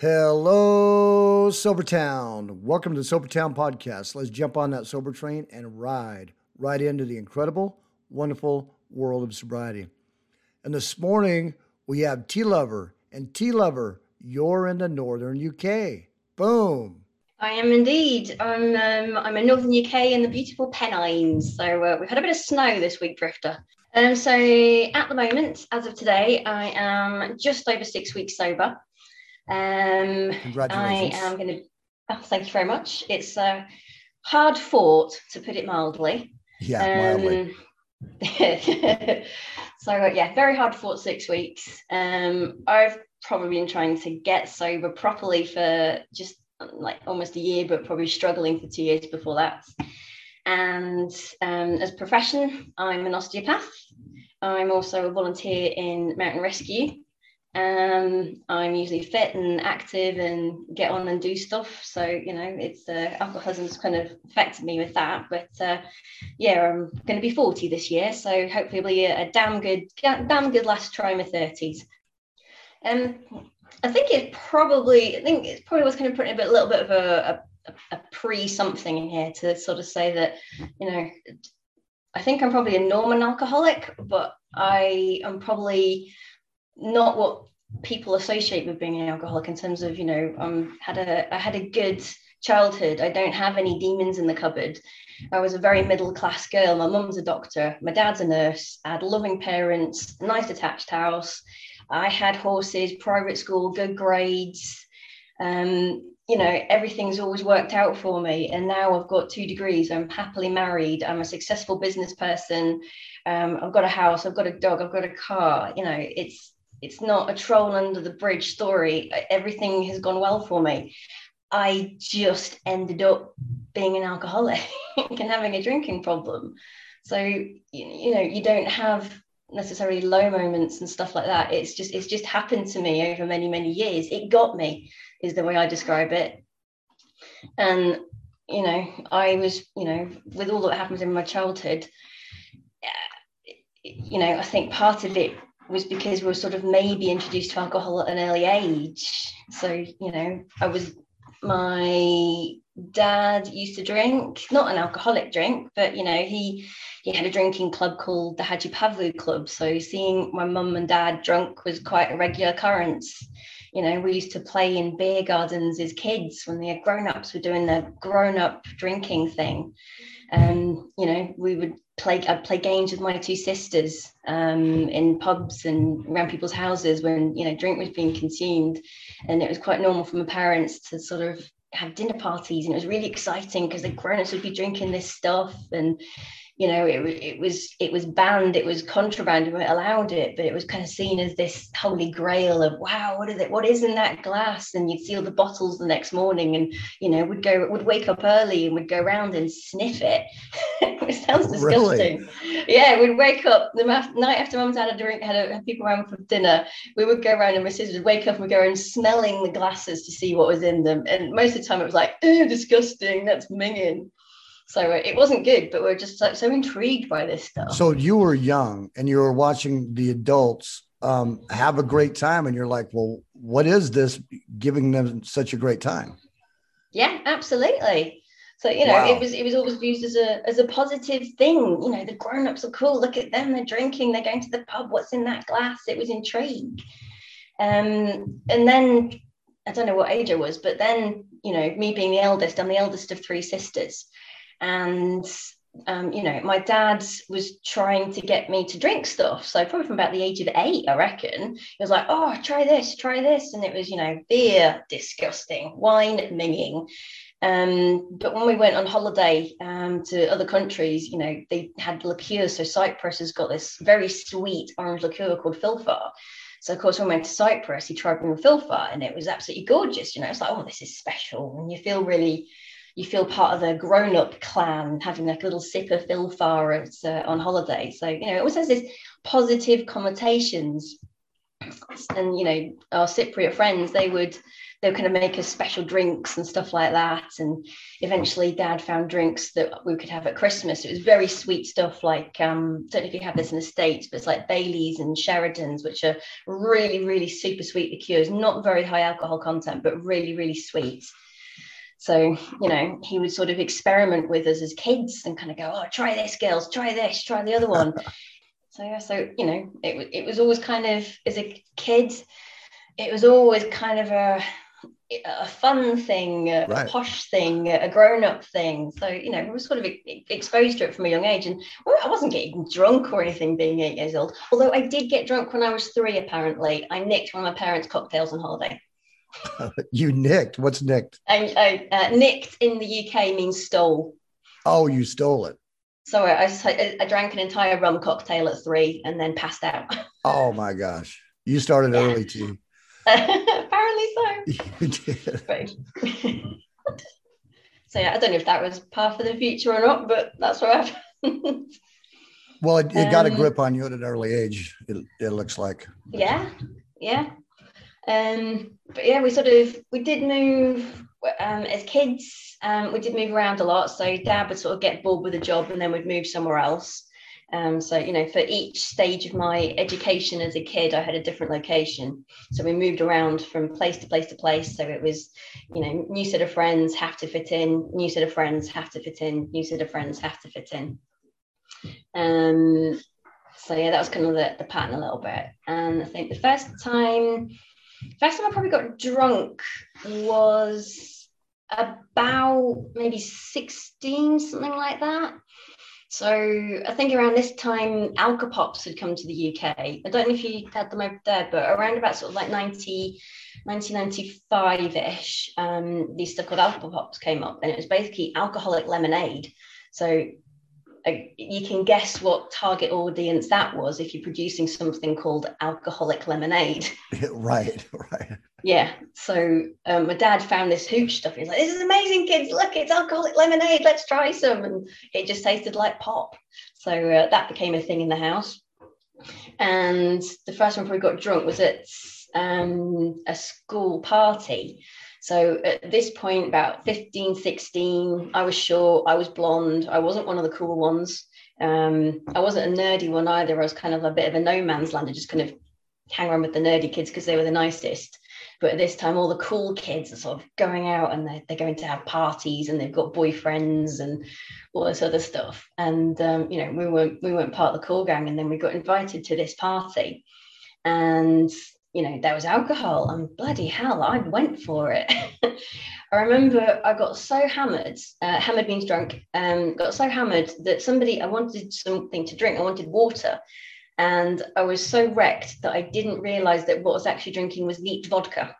Hello, Sobertown. Welcome to the Sobertown podcast. Let's jump on that sober train and ride right into the incredible, wonderful world of sobriety. And this morning we have Tea Lover. And Tea Lover, you're in the northern UK. Boom. I am indeed. I'm um, I'm in northern UK in the beautiful Pennines. So uh, we've had a bit of snow this week, Drifter. Um, so at the moment, as of today, I am just over six weeks sober. Um, Congratulations. I am going to. Oh, thank you very much. It's uh, hard fought, to put it mildly. Yeah, mildly. Um, so uh, yeah, very hard fought six weeks. Um, I've probably been trying to get sober properly for just like almost a year, but probably struggling for two years before that. And um, as a profession, I'm an osteopath. I'm also a volunteer in mountain rescue um, I'm usually fit and active and get on and do stuff. So you know, it's uh, alcoholism's kind of affected me with that. But uh, yeah, I'm going to be 40 this year, so hopefully a, a damn good, damn good last try in my 30s. Um, I think it probably, I think it's probably was kind of putting a bit, little bit of a, a, a pre something in here to sort of say that, you know, I think I'm probably a normal alcoholic, but I am probably not what people associate with being an alcoholic in terms of you know um had a I had a good childhood. I don't have any demons in the cupboard. I was a very middle class girl. My mum's a doctor. My dad's a nurse. I had loving parents nice attached house. I had horses private school good grades. Um you know everything's always worked out for me. And now I've got two degrees. I'm happily married. I'm a successful business person. Um, I've got a house. I've got a dog. I've got a car. You know it's it's not a troll under the bridge story. Everything has gone well for me. I just ended up being an alcoholic and having a drinking problem. So you, know, you don't have necessarily low moments and stuff like that. It's just it's just happened to me over many many years. It got me, is the way I describe it. And you know, I was you know, with all that happened in my childhood, uh, you know, I think part of it was because we were sort of maybe introduced to alcohol at an early age. So, you know, I was, my dad used to drink, not an alcoholic drink, but, you know, he, he had a drinking club called the Haji Pavlu Club. So seeing my mum and dad drunk was quite a regular occurrence. You know, we used to play in beer gardens as kids when the grown ups were doing the grown up drinking thing. Um, you know, we would play I'd play games with my two sisters um, in pubs and around people's houses when you know drink was being consumed, and it was quite normal for my parents to sort of have dinner parties, and it was really exciting because the grown-ups would be drinking this stuff, and you know it, it was it was banned it was contraband we weren't allowed it but it was kind of seen as this holy grail of wow what is it what is in that glass? And you'd see all the bottles the next morning and you know would go would wake up early and would go around and sniff it. It sounds oh, disgusting really? yeah we'd wake up the night after mum's had a drink had, a, had people around for dinner we would go around and my sisters would wake up and we'd go around smelling the glasses to see what was in them. And most of the time it was like oh disgusting that's minging so it wasn't good, but we are just like so intrigued by this stuff. So you were young and you were watching the adults um, have a great time, and you're like, well, what is this giving them such a great time? Yeah, absolutely. So you know, wow. it was it was always viewed as a as a positive thing. You know, the grown ups are cool. Look at them; they're drinking. They're going to the pub. What's in that glass? It was intrigue. Um, and then I don't know what age I was, but then you know, me being the eldest, I'm the eldest of three sisters and um, you know, my dad was trying to get me to drink stuff. So probably from about the age of eight, I reckon, he was like, "Oh, try this, try this," and it was, you know, beer, disgusting, wine, minging. Um, but when we went on holiday um, to other countries, you know, they had liqueurs. So Cyprus has got this very sweet orange liqueur called Filfar. So of course, when we went to Cyprus, he tried me with Filfar, and it was absolutely gorgeous. You know, it's like, oh, this is special, and you feel really you feel part of the grown-up clan having like a little sip of Filfar uh, on holiday. So you know, it always has this positive connotations. and you know our Cypriot friends, they would they would kind of make us special drinks and stuff like that. And eventually, Dad found drinks that we could have at Christmas. It was very sweet stuff, like um, I don't know if you have this in the states, but it's like Baileys and Sheridans, which are really, really super sweet liqueurs. Not very high alcohol content, but really, really sweet. So, you know, he would sort of experiment with us as kids and kind of go, oh, try this, girls, try this, try the other one. so, yeah, so, you know, it, it was always kind of, as a kid, it was always kind of a, a fun thing, a, right. a posh thing, a grown up thing. So, you know, we were sort of exposed to it from a young age. And I wasn't getting drunk or anything being eight years old. Although I did get drunk when I was three, apparently. I nicked one of my parents' cocktails on holiday. you nicked. What's nicked? I, I uh, nicked in the UK means stole. Oh, you stole it. Sorry, I, I, I, drank an entire rum cocktail at three and then passed out. Oh my gosh. You started yeah. early too. Apparently so. You did. so yeah, I don't know if that was part of the future or not, but that's what happened. well, it, it um, got a um, grip on you at an early age, it, it looks like. Yeah, yeah. Um, but yeah, we sort of we did move um, as kids. Um, we did move around a lot. So dad would sort of get bored with a job, and then we'd move somewhere else. Um, so you know, for each stage of my education as a kid, I had a different location. So we moved around from place to place to place. So it was, you know, new set of friends have to fit in, new set of friends have to fit in, new set of friends have to fit in. Um, so yeah, that was kind of the, the pattern a little bit. And I think the first time first time I probably got drunk was about maybe 16, something like that. So I think around this time, Alcopops had come to the UK. I don't know if you had them over there, but around about sort of like 90, 1995-ish, um, these stuff called Alcopops came up, and it was basically alcoholic lemonade. So you can guess what target audience that was if you're producing something called alcoholic lemonade. right, right. Yeah. So um, my dad found this hooch stuff. He's like, "This is amazing, kids! Look, it's alcoholic lemonade. Let's try some." And it just tasted like pop. So uh, that became a thing in the house. And the first one we got drunk was at um, a school party. So at this point, about 15, 16, I was short, I was blonde, I wasn't one of the cool ones. Um, I wasn't a nerdy one either. I was kind of a bit of a no man's land. I just kind of hang around with the nerdy kids because they were the nicest. But at this time, all the cool kids are sort of going out and they're, they're going to have parties and they've got boyfriends and all this other stuff. And um, you know, we weren't we weren't part of the cool gang. And then we got invited to this party, and you know, there was alcohol and bloody hell, I went for it. I remember I got so hammered, uh, hammered means drunk, um, got so hammered that somebody, I wanted something to drink, I wanted water. And I was so wrecked that I didn't realize that what I was actually drinking was neat vodka.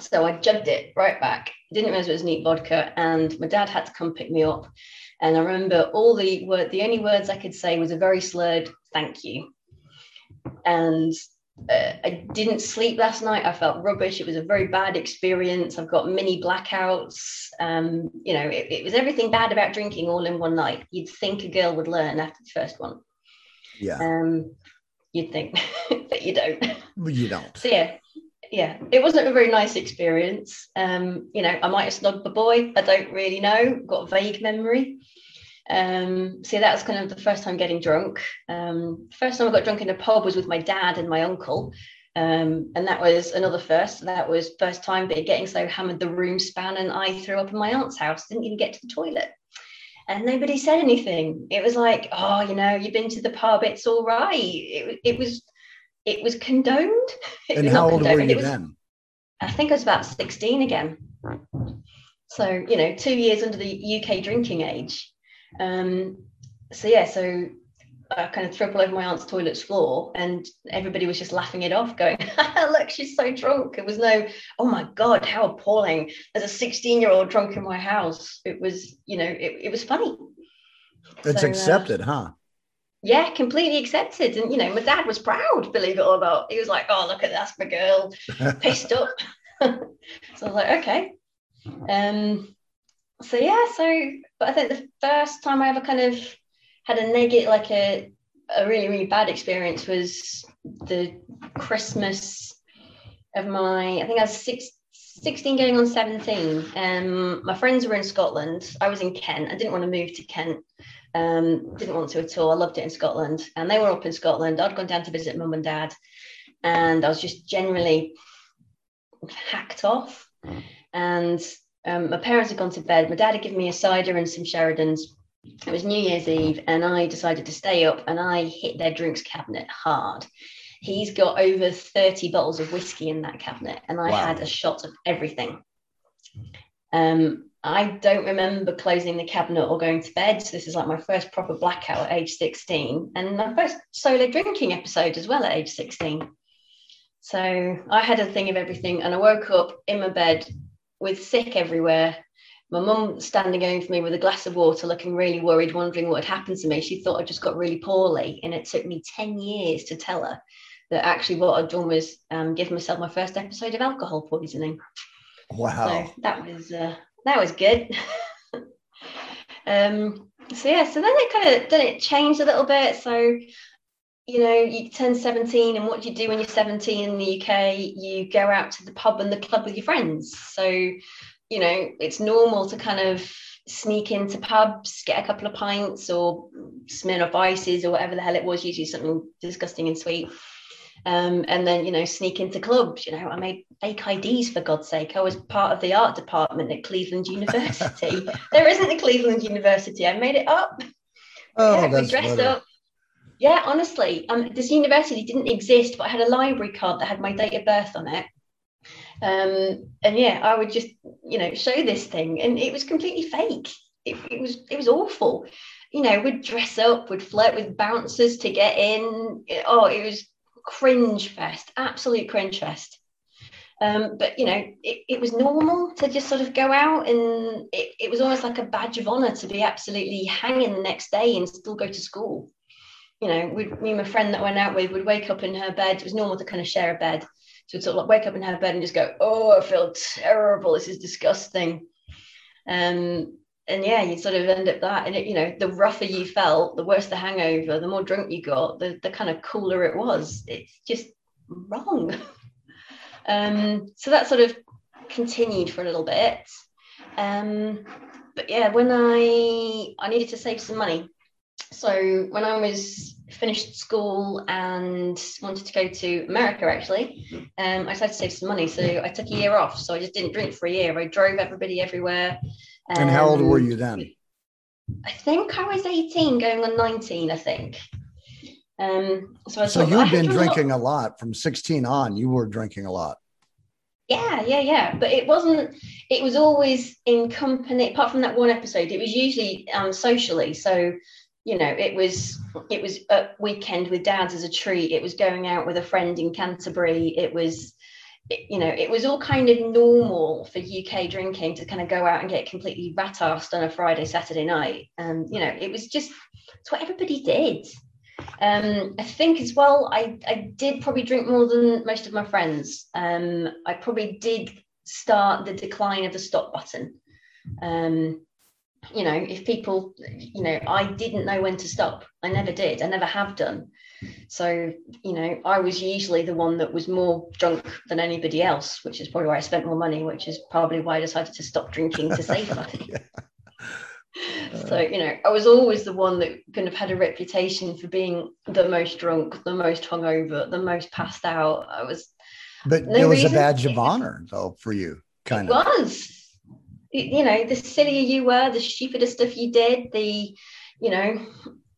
So I jugged it right back. Didn't realize it was neat vodka. And my dad had to come pick me up. And I remember all the word, the only words I could say was a very slurred thank you. And uh, I didn't sleep last night. I felt rubbish. It was a very bad experience. I've got mini blackouts. Um, you know, it, it, was everything bad about drinking all in one night. You'd think a girl would learn after the first one. Yeah. Um, you'd think, but you don't. You don't. So yeah, yeah, it wasn't a very nice experience. Um, you know, I might have snugged the boy. I don't really know. Got a vague memory. Um, so that was kind of the first time getting drunk. Um, first time I got drunk in a pub was with my dad and my uncle. Um, and that was another first. That was first time but getting so hammered the room span and I threw up in my aunt's house. Didn't even get to the toilet. And nobody said anything. It was like, oh, you know, you've been to the pub, it's all right. It, it was it was condoned. It and how old condoned. were you was, then? I think I was about 16 again. So, you know, two years under the UK drinking age. Um, so yeah, so I kind of threw up all over my aunt's toilet's floor, and everybody was just laughing it off, going, "Look, she's so drunk." It was no, "Oh my god, how appalling!" There's a 16 year old drunk in my house. It was, you know, it, it was funny. It's so, uh, accepted, uh, huh? Yeah, completely accepted. And you know, my dad was proud, believe it or not. He was like, "Oh, look at that's my girl, pissed up." so I was like, "Okay." Um, so yeah, so but I think the first time I ever kind of had a negative, like a a really really bad experience was the Christmas of my I think I was six, 16 going on 17 um my friends were in Scotland. I was in Kent. I didn't want to move to Kent. Um didn't want to at all. I loved it in Scotland. And they were up in Scotland. I'd gone down to visit mum and dad. And I was just generally hacked off. And um, my parents had gone to bed my dad had given me a cider and some Sheridans it was New Year's Eve, and I decided to stay up and I hit their drinks cabinet hard. He's got over 30 bottles of whiskey in that cabinet, and I wow. had a shot of everything. Um, I don't remember closing the cabinet or going to bed. So this is like my first proper blackout at age 16, and my first solo drinking episode as well at age 16. So I had a thing of everything, and I woke up in my bed with sick everywhere, my mum standing over me with a glass of water, looking really worried, wondering what had happened to me. She thought I just got really poorly. And it took me 10 years to tell her that actually what I'd done was um, give myself my first episode of alcohol poisoning. Wow. So that was uh, that was good. um, so yeah, so then it kind of then it changed a little bit. So you know, you turn 17, and what do you do when you're 17 in the UK? You go out to the pub and the club with your friends. So you know, it's normal to kind of sneak into pubs, get a couple of pints or Smirnoff ices or whatever the hell it was, usually something disgusting and sweet. Um, and then, you know, sneak into clubs. You know, I made fake IDs for God's sake. I was part of the art department at Cleveland University. there isn't a Cleveland University. I made it up. Oh, yeah, that's we dressed up. Yeah, honestly, um, this university didn't exist, but I had a library card that had my date of birth on it. Um, and yeah, I would just, you know, show this thing, and it was completely fake. It, it was it was awful. You know, we'd dress up, we'd flirt with bouncers to get in. Oh, it was cringe fest, absolute cringe fest. Um, but you know, it, it was normal to just sort of go out, and it, it was almost like a badge of honor to be absolutely hanging the next day and still go to school. You know, we'd, me and my friend that went out with would wake up in her bed. It was normal to kind of share a bed so sort of like wake up in her bed and just go, oh, I feel terrible. This is disgusting. Um, and yeah, you sort of end up that. And it, you know, the rougher you felt, the worse the hangover, the more drunk you got, the, the kind of cooler it was. It's just wrong. um, so that sort of continued for a little bit. Um, but yeah, when I I needed to save some money. So when I was finished school and wanted to go to America actually, um, I decided to save some money. So I took a year off. So I just didn't drink for a year. I drove everybody everywhere. Um, and how old were you then? I think I was 18 going on 19, I think. Um, so so you've been drinking a lot. a lot from 16 on. You were drinking a lot. Yeah, yeah, yeah. But it wasn't, it was always in company, apart from that one episode, it was usually um, socially. So you know it was it was a weekend with dads as a treat it was going out with a friend in canterbury it was you know it was all kind of normal for uk drinking to kind of go out and get completely rat-assed on a friday saturday night and you know it was just it's what everybody did um, I think as well, I, I did probably drink more than most of my friends. Um, I probably did start the decline of the stop button. Um, you know if people you know i didn't know when to stop. I never did. I never have done. So you know i was usually the one that was more drunk than anybody else which is probably why i spent more money which is probably why i decided to stop drinking to save money. So you know i was always the one that kind of had a reputation for being the most drunk the most hungover the most passed out. I was but no it was a badge of honor though for you kind it of. was you know, the sillier you were, the stupider stuff you did, the, you know,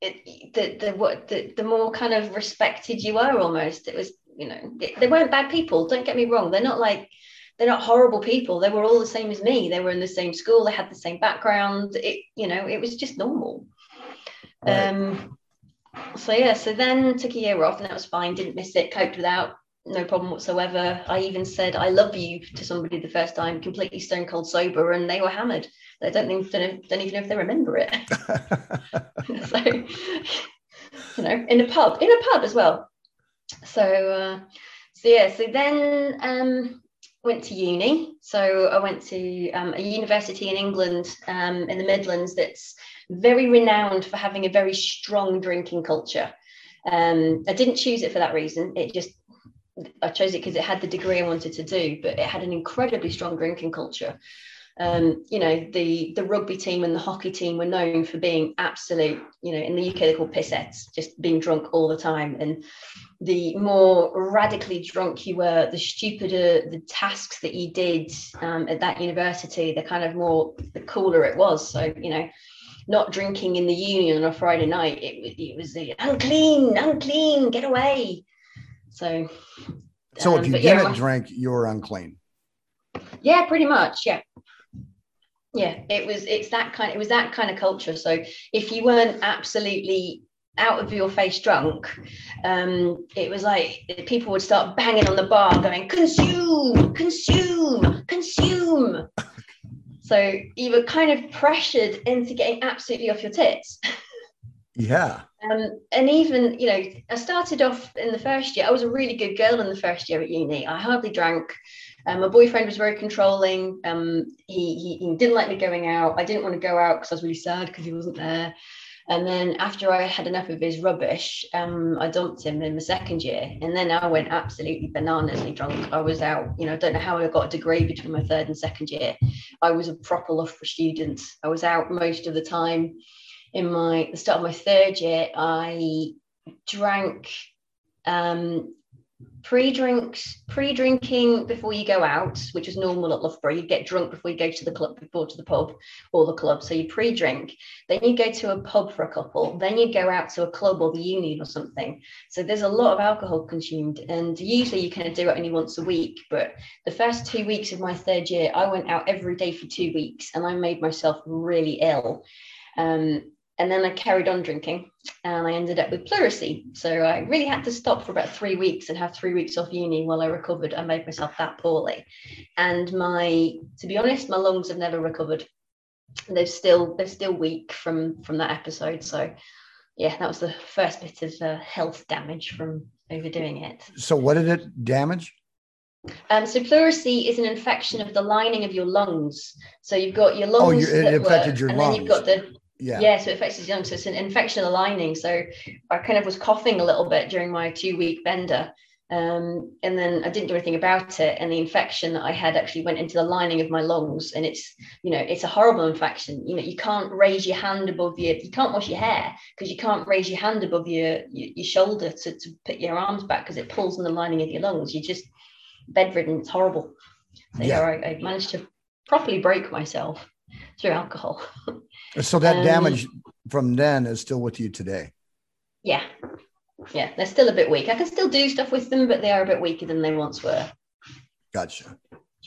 it, the the what the, the more kind of respected you were almost. It was, you know, they, they weren't bad people. Don't get me wrong. They're not like they're not horrible people. They were all the same as me. They were in the same school. They had the same background. It, you know, it was just normal. Right. Um, so yeah, so then took a year off and that was fine. Didn't miss it. Coped without no problem whatsoever. I even said I love you to somebody the first time, completely stone cold sober, and they were hammered. They don't don't, don't even know if they remember it. so, you know, in a pub, in a pub as well. So, uh, so yeah. So then um, went to uni. So I went to um, a university in England, um, in the Midlands, that's very renowned for having a very strong drinking culture. Um, I didn't choose it for that reason. It just I chose it because it had the degree I wanted to do, but it had an incredibly strong drinking culture. Um, you know, the the rugby team and the hockey team were known for being absolute, you know, in the UK they're called pissettes, just being drunk all the time. And the more radically drunk you were, the stupider the tasks that you did um, at that university, the kind of more the cooler it was. So, you know, not drinking in the union on a Friday night, it, it was the unclean, unclean, get away. So, so um, if you didn't yeah, drink, you were unclean. Yeah, pretty much. Yeah, yeah. It was. It's that kind. It was that kind of culture. So if you weren't absolutely out of your face drunk, um, it was like people would start banging on the bar, going consume, consume, consume. so you were kind of pressured into getting absolutely off your tits. Yeah. Um, and even, you know, I started off in the first year, I was a really good girl in the first year at uni. I hardly drank. Um, my boyfriend was very controlling. Um, he, he, he, didn't like me going out. I didn't want to go out because I was really sad because he wasn't there. And then after I had enough of his rubbish, um, I dumped him in the second year. And then I went absolutely bananasly drunk. I was out, you know, I don't know how I got a degree between my third and second year. I was a proper Loughborough student. I was out most of the time in my the start of my third year, I drank um, pre-drinks, pre-drinking before you go out, which was normal at Loughborough. You get drunk before you go to the club, before to the pub or the club. So you pre-drink, then you go to a pub for a couple, then you go out to a club or the union or something. So there's a lot of alcohol consumed, and usually you kind of do it only once a week. But the first two weeks of my third year, I went out every day for two weeks, and I made myself really ill. Um, and then I carried on drinking and I ended up with pleurisy. So I really had to stop for about three weeks and have three weeks off uni while I recovered. I made myself that poorly. And my, to be honest, my lungs have never recovered. They're still, they're still weak from, from that episode. So yeah, that was the first bit of uh, health damage from overdoing it. So what did it damage? Um, so pleurisy is an infection of the lining of your lungs. So you've got your lungs. Oh, you, it affected your and lungs. then you've got the yeah. yeah, so it affects his lungs. So it's an infection of the lining. So I kind of was coughing a little bit during my two week bender. Um, and then I didn't do anything about it. And the infection that I had actually went into the lining of my lungs. And it's, you know, it's a horrible infection. You know, you can't raise your hand above your, you can't wash your hair because you can't raise your hand above your, your, your shoulder to, to put your arms back because it pulls on the lining of your lungs. You're just bedridden. It's horrible. So yeah, I, I managed to properly break myself through alcohol. So that um, damage from then is still with you today. Yeah. Yeah. They're still a bit weak. I can still do stuff with them, but they are a bit weaker than they once were. Gotcha.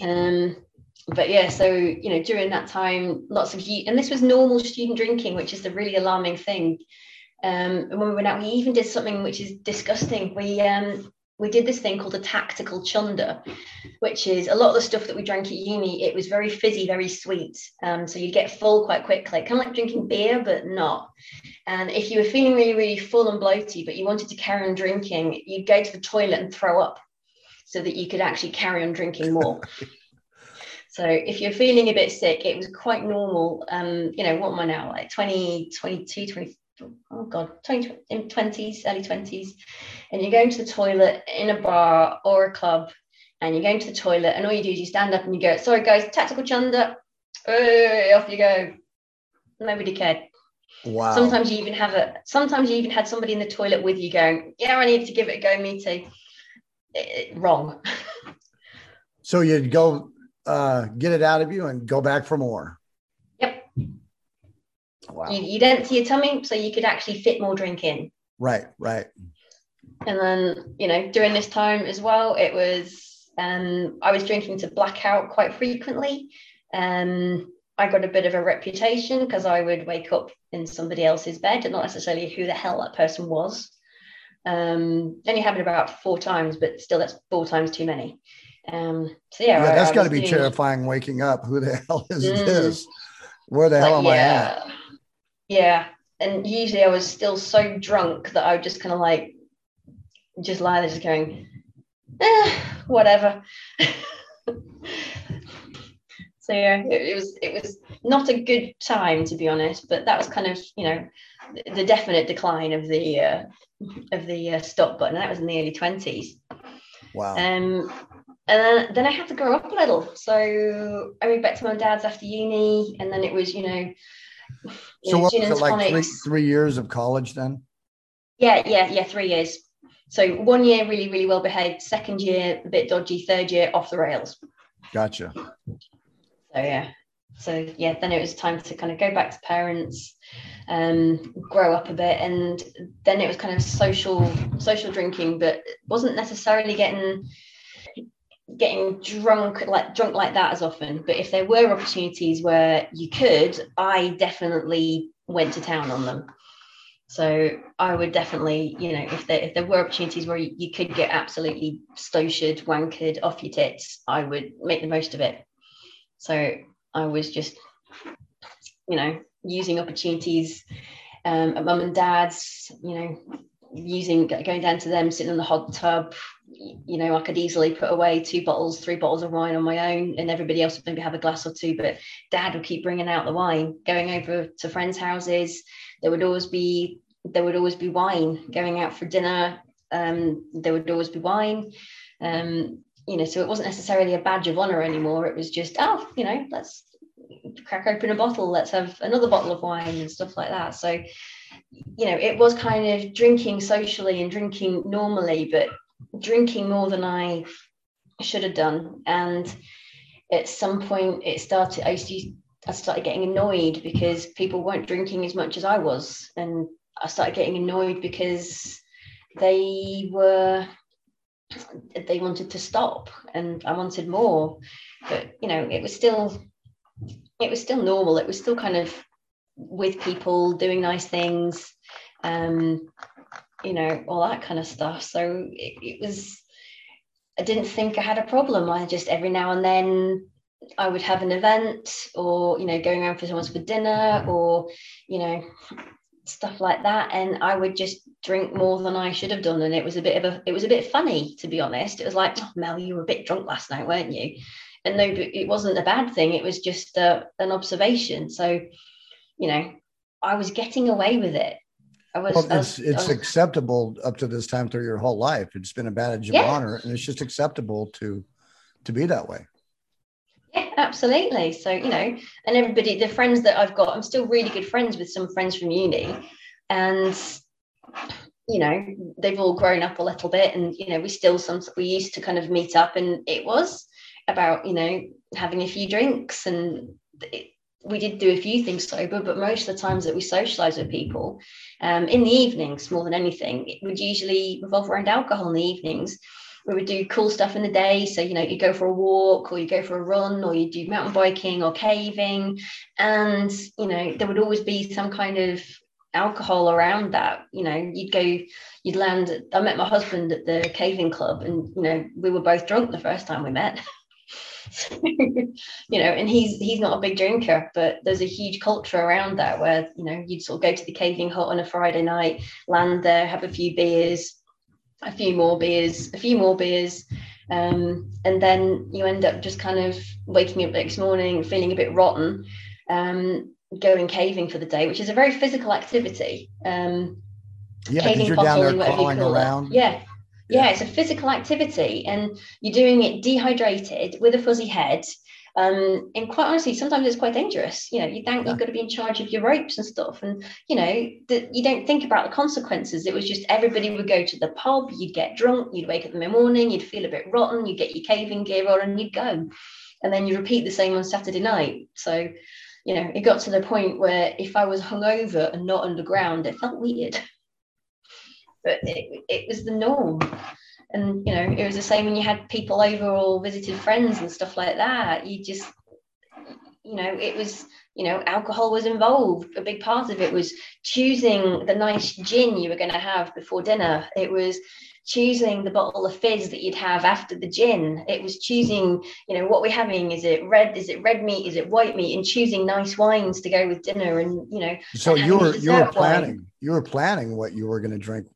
Um, but yeah, so you know, during that time, lots of you, and this was normal student drinking, which is the really alarming thing. Um, and when we went out, we even did something which is disgusting. We um, we did this thing called a tactical chunder, which is a lot of the stuff that we drank at uni. It was very fizzy, very sweet. Um, so you'd get full quite quickly, kind of like drinking beer, but not. And if you were feeling really, really full and bloated, but you wanted to carry on drinking, you'd go to the toilet and throw up so that you could actually carry on drinking more. So if you're feeling a bit sick, it was quite normal. Um, you know, what am I now? Like 20, 22, 20, oh God, 20, in 20s, early 20s, and you're going to the toilet in a bar or a club, and you're going to the toilet, and all you do is you stand up and you go, sorry guys, tactical chunder, hey, off you go. Nobody cared. Wow. Sometimes you even have a, sometimes you even had somebody in the toilet with you going, yeah, I need to give it a go, me too. It, wrong. so you'd go uh, get it out of you and go back for more. Wow. You, you'd empty your tummy so you could actually fit more drink in. Right, right. And then, you know, during this time as well, it was um, I was drinking to blackout quite frequently. Um, I got a bit of a reputation because I would wake up in somebody else's bed and not necessarily who the hell that person was. Um, only happened about four times, but still, that's four times too many. Um, so yeah, yeah that's got to be doing... terrifying. Waking up, who the hell is mm. this? Where the hell am yeah. I at? Yeah and usually i was still so drunk that i would just kind of like just lie there just going eh, whatever so yeah it, it, was it was not a good time to be honest. But that was kind of you know the definite decline of the uh, of the uh, stop button. That was in the early twenties. Wow. Um, and then, then I had to grow up a little. So I moved back to my dad's after uni, and then it was you know. So what was it like three, three years of college then? Yeah, yeah, yeah, three years. So one year really, really well behaved. Second year a bit dodgy. Third year off the rails. Gotcha. So yeah, so yeah, then it was time to kind of go back to parents, um, grow up a bit, and then it was kind of social social drinking, but wasn't necessarily getting getting drunk like drunk like that as often. But if there were opportunities where you could, I definitely went to town on them. So I would definitely, you know, if there if there were opportunities where you, you could get absolutely stoshed, wankered off your tits, I would make the most of it. So I was just, you know, using opportunities um, at mum and dad's, you know, using going down to them, sitting in the hot tub. You know, I could easily put away two bottles, three bottles of wine on my own, and everybody else would maybe have a glass or two. But dad would keep bringing out the wine, going over to friends' houses. There would always be there would always be wine going out for dinner. Um, there would always be wine. Um, you know, so it wasn't necessarily a badge of honor anymore. It was just, oh, you know, let's crack open a bottle, let's have another bottle of wine and stuff like that. So, you know, it was kind of drinking socially and drinking normally, but drinking more than I should have done. And at some point, it started. I used to. I started getting annoyed because people weren't drinking as much as I was, and I started getting annoyed because they were they wanted to stop and I wanted more. But you know, it was still it was still normal. It was still kind of with people doing nice things, um, you know, all that kind of stuff. So it, it was I didn't think I had a problem. I just every now and then I would have an event or, you know, going around for someone's for dinner or, you know, stuff like that. And i would just drink more than i should have done. And it was a bit of a it was a bit funny to be honest. It was like oh, mel you were a bit drunk last night weren't you? And no it wasn't a bad thing. It was just uh, an observation. So you know i was getting away with it I was, well, it's was, it's was, acceptable up to this time through your whole life. It's been a badge of yeah. honor, and it's just acceptable to to be that way. Yeah, absolutely. So, you know, and everybody, the friends that I've got, I'm still really good friends with some friends from uni. And, you know, they've all grown up a little bit. And, you know, we still, some, we used to kind of meet up and it was about, you know, having a few drinks. And it, we did do a few things sober, but most of the times that we socialize with people um, in the evenings, more than anything, it would usually revolve around alcohol in the evenings we would do cool stuff in the day. So, you know, you go for a walk or you go for a run or you do mountain biking or caving. And, you know, there would always be some kind of alcohol around that. You know, you'd go, you'd land. I met my husband at the caving club and, you know, we were both drunk the first time we met. you know, and he's he's not a big drinker, but there's a huge culture around that where you know you'd sort of go to the caving hut on a Friday night, land there, have a few beers, a few more beers, a few more beers, um, and then you end up just kind of waking up next morning feeling a bit rotten, um, going caving for the day, which is a very physical activity. Um, yeah, caving, you're down there crawling around. Yeah. Yeah, yeah, it's a physical activity, and you're doing it dehydrated with a fuzzy head um, and quite honestly, sometimes it's quite dangerous. You know, you think yeah. you've got to be in charge of your ropes and stuff, and you know that you don't think about the consequences. It was just everybody would go to the pub, you'd get drunk, you'd wake up in the morning, you'd feel a bit rotten, you'd get your caving gear on, and you'd go, and then you repeat the same on Saturday night. So, you know, it got to the point where if I was hungover and not underground, it felt weird, but it, it was the norm. And you know it was the same when you had people over or visited friends and stuff like that. You just you know it was you know alcohol was involved. A big part of it was choosing the nice gin you were going to have before dinner. It was choosing the bottle of fizz that you'd have after the gin it was choosing you know what we're having is it red is it red meat is it white meat and choosing nice wines to go with dinner and you know so you were you were planning wine. you were planning what you were going to drink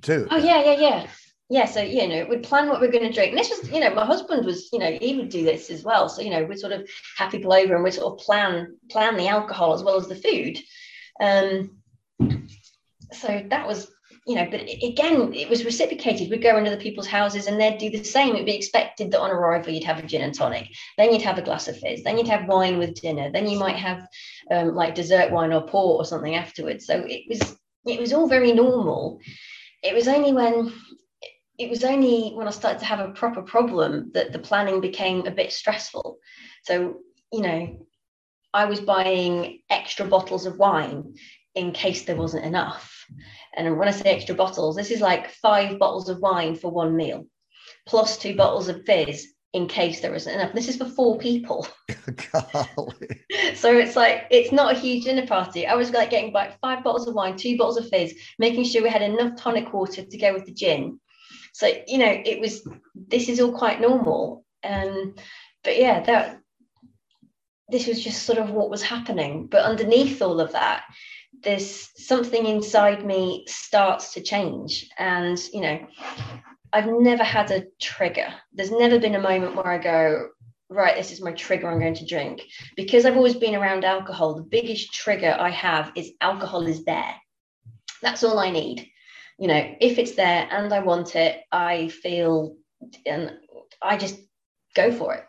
too oh yeah yeah yeah yeah, so you know, we'd plan what we're going to drink. And this was, you know, my husband was, you know, he would do this as well. So you know, we'd sort of have people over and we'd sort of plan plan the alcohol as well as the food. Um, so that was, you know, but again, it was reciprocated. We'd go into the people's houses and they'd do the same. It'd be expected that on arrival you'd have a gin and tonic, then you'd have a glass of fizz, then you'd have wine with dinner, then you might have um, like dessert wine or port or something afterwards. So it was it was all very normal. It was only when it was only when I started to have a proper problem that the planning became a bit stressful. So, you know, I was buying extra bottles of wine in case there wasn't enough. And when I say extra bottles, this is like five bottles of wine for one meal, plus two bottles of fizz in case there isn't enough. This is for four people. so it's like it's not a huge dinner party. I was like getting like five bottles of wine, two bottles of fizz, making sure we had enough tonic water to go with the gin so you know it was this is all quite normal um but yeah that this was just sort of what was happening but underneath all of that there's something inside me starts to change. And you know i've never had a trigger. There's never been a moment where i go right this is my trigger i'm going to drink. Because i've always been around alcohol the biggest trigger i have is alcohol is there. That's all i need. You know, if it's there and I want it, I feel and I just go for it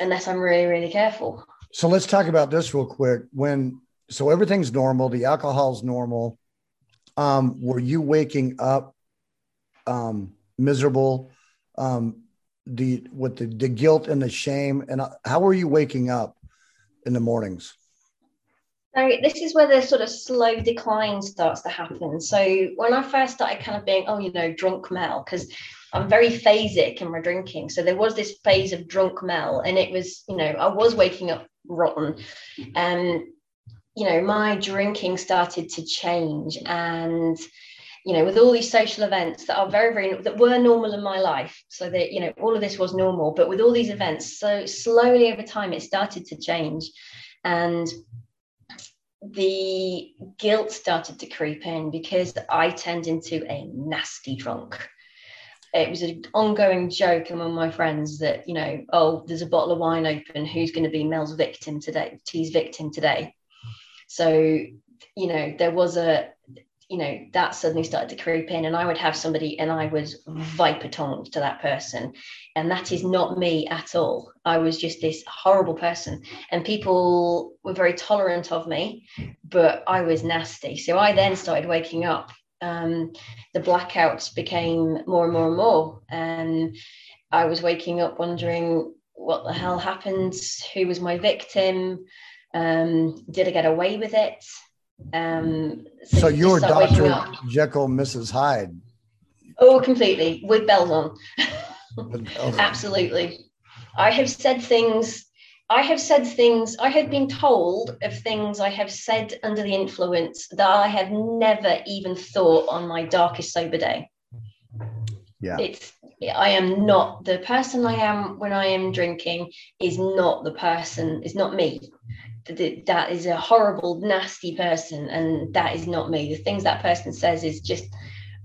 unless I'm really, really careful. So let's talk about this real quick. When so everything's normal, the alcohol's normal. Um, were you waking up um, miserable? Um, the with the, the guilt and the shame, and uh, how were you waking up in the mornings? So this is where the sort of slow decline starts to happen. So when I first started kind of being, oh, you know, drunk Mel, because I'm very phasic in my drinking. So there was this phase of drunk Mel, and it was, you know, I was waking up rotten. And, you know, my drinking started to change. And, you know, with all these social events that are very, very, that were normal in my life. So that, you know, all of this was normal. But with all these events, so slowly over time, it started to change. And the guilt started to creep in because I turned into a nasty drunk. It was an ongoing joke among my friends that, you know, oh, there's a bottle of wine open. Who's going to be Mel's victim today? T's victim today. So, you know, there was a, you know, that suddenly started to creep in, and I would have somebody and I was viper tongued to that person. And that is not me at all. I was just this horrible person, and people were very tolerant of me, but I was nasty. So I then started waking up. Um, the blackouts became more and more and more. And I was waking up wondering what the hell happened? Who was my victim? Um, did I get away with it? Um, so, so you were Dr. Jekyll, Mrs. Hyde. Oh, completely with bells on. Absolutely. I have said things. I have said things. I have been told of things I have said under the influence that I have never even thought on my darkest sober day. Yeah. It's I am not the person I am when I am drinking is not the person, is not me that is a horrible, nasty person, and that is not me. The things that person says is just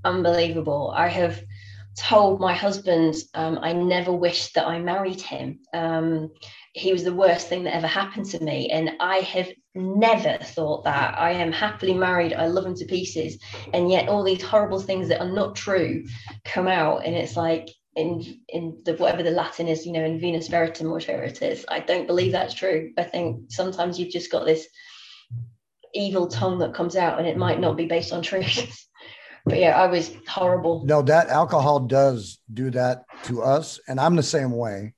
unbelievable. I have told my husband um, I never wished that I married him. Um, he was the worst thing that ever happened to me, and I have never thought that. I am happily married. I love him to pieces, and yet all these horrible things that are not true come out, and it's like in in the whatever the Latin is, you know, in Venus Veritum, whatever it is. I don't believe that's true. I think sometimes you've just got this evil tongue that comes out, and it might not be based on truth. but yeah, I was horrible. No, that alcohol does do that to us, and I'm the same way.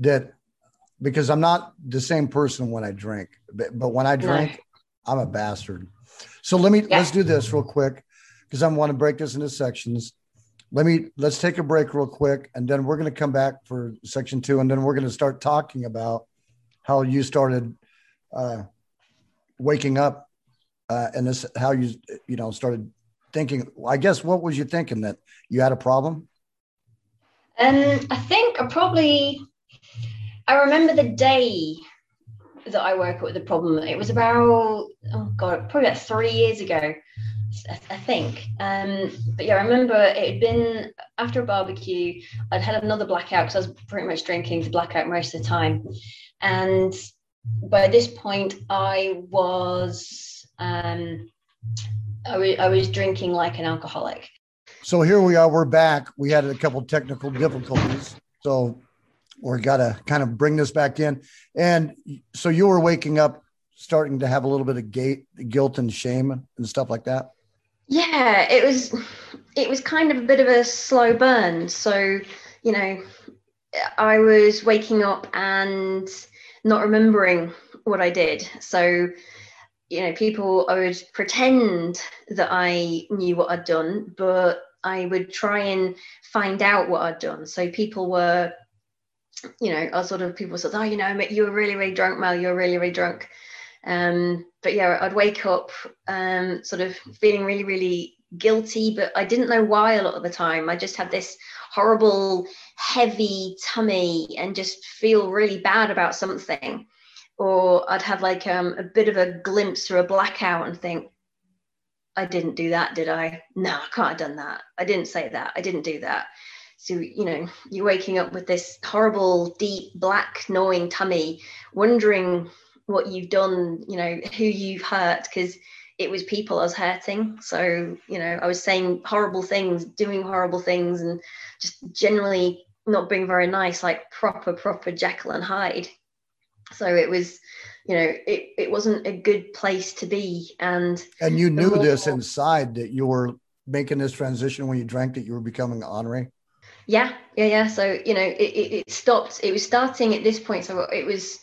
That because I'm not the same person when I drink, but, but when I drink, no. I'm a bastard. So let me yeah. let's do this real quick because I want to break this into sections let me let's take a break real quick and then we're going to come back for section two and then we're going to start talking about how you started uh, waking up uh, and this how you you know started thinking. I guess what was you thinking that you had a problem? Um i think i probably i remember the day that i woke up with the problem. It was about oh god probably about three years ago I, think. Um, but yeah, I remember it had been after a barbecue. I'd had another blackout because I was pretty much drinking to blackout most of the time, and by this point, I was um, was drinking like an alcoholic. So here we are. We're back. We had a couple technical difficulties, so we're got to kind of bring this back in. And so you were waking up, starting to have a little bit of guilt and shame and stuff like that. Yeah, it was. It was kind of a bit of a slow burn. So you know, I was waking up and not remembering what I did. So you know, people, I would pretend that I knew what I'd done, but I would try and find out what I'd done. So people were, you know, a sort of people said, oh, you know, you were really, really drunk, Mel, you were really, really drunk. Um, but yeah, I'd wake up um, sort of feeling really, really guilty, but I didn't know why a lot of the time. I just had this horrible, heavy tummy and just feel really bad about something or I'd have like um, a bit of a glimpse or a blackout and think, I didn't do that, did I? No, I can't have done that. I didn't say that. I didn't do that. So, you know, you're waking up with this horrible, deep, black, gnawing tummy, wondering what you've done, you know, who you've hurt, because it was people I was hurting. So, you know, I was saying horrible things, doing horrible things, and just generally not being very nice, like proper, proper Jekyll and Hyde. So it was you know it, it wasn't a good place to be and and you knew this inside that you were making this transition when you drank that you were becoming honorary yeah yeah yeah. So you know it, it, it stopped it was starting at this point so it was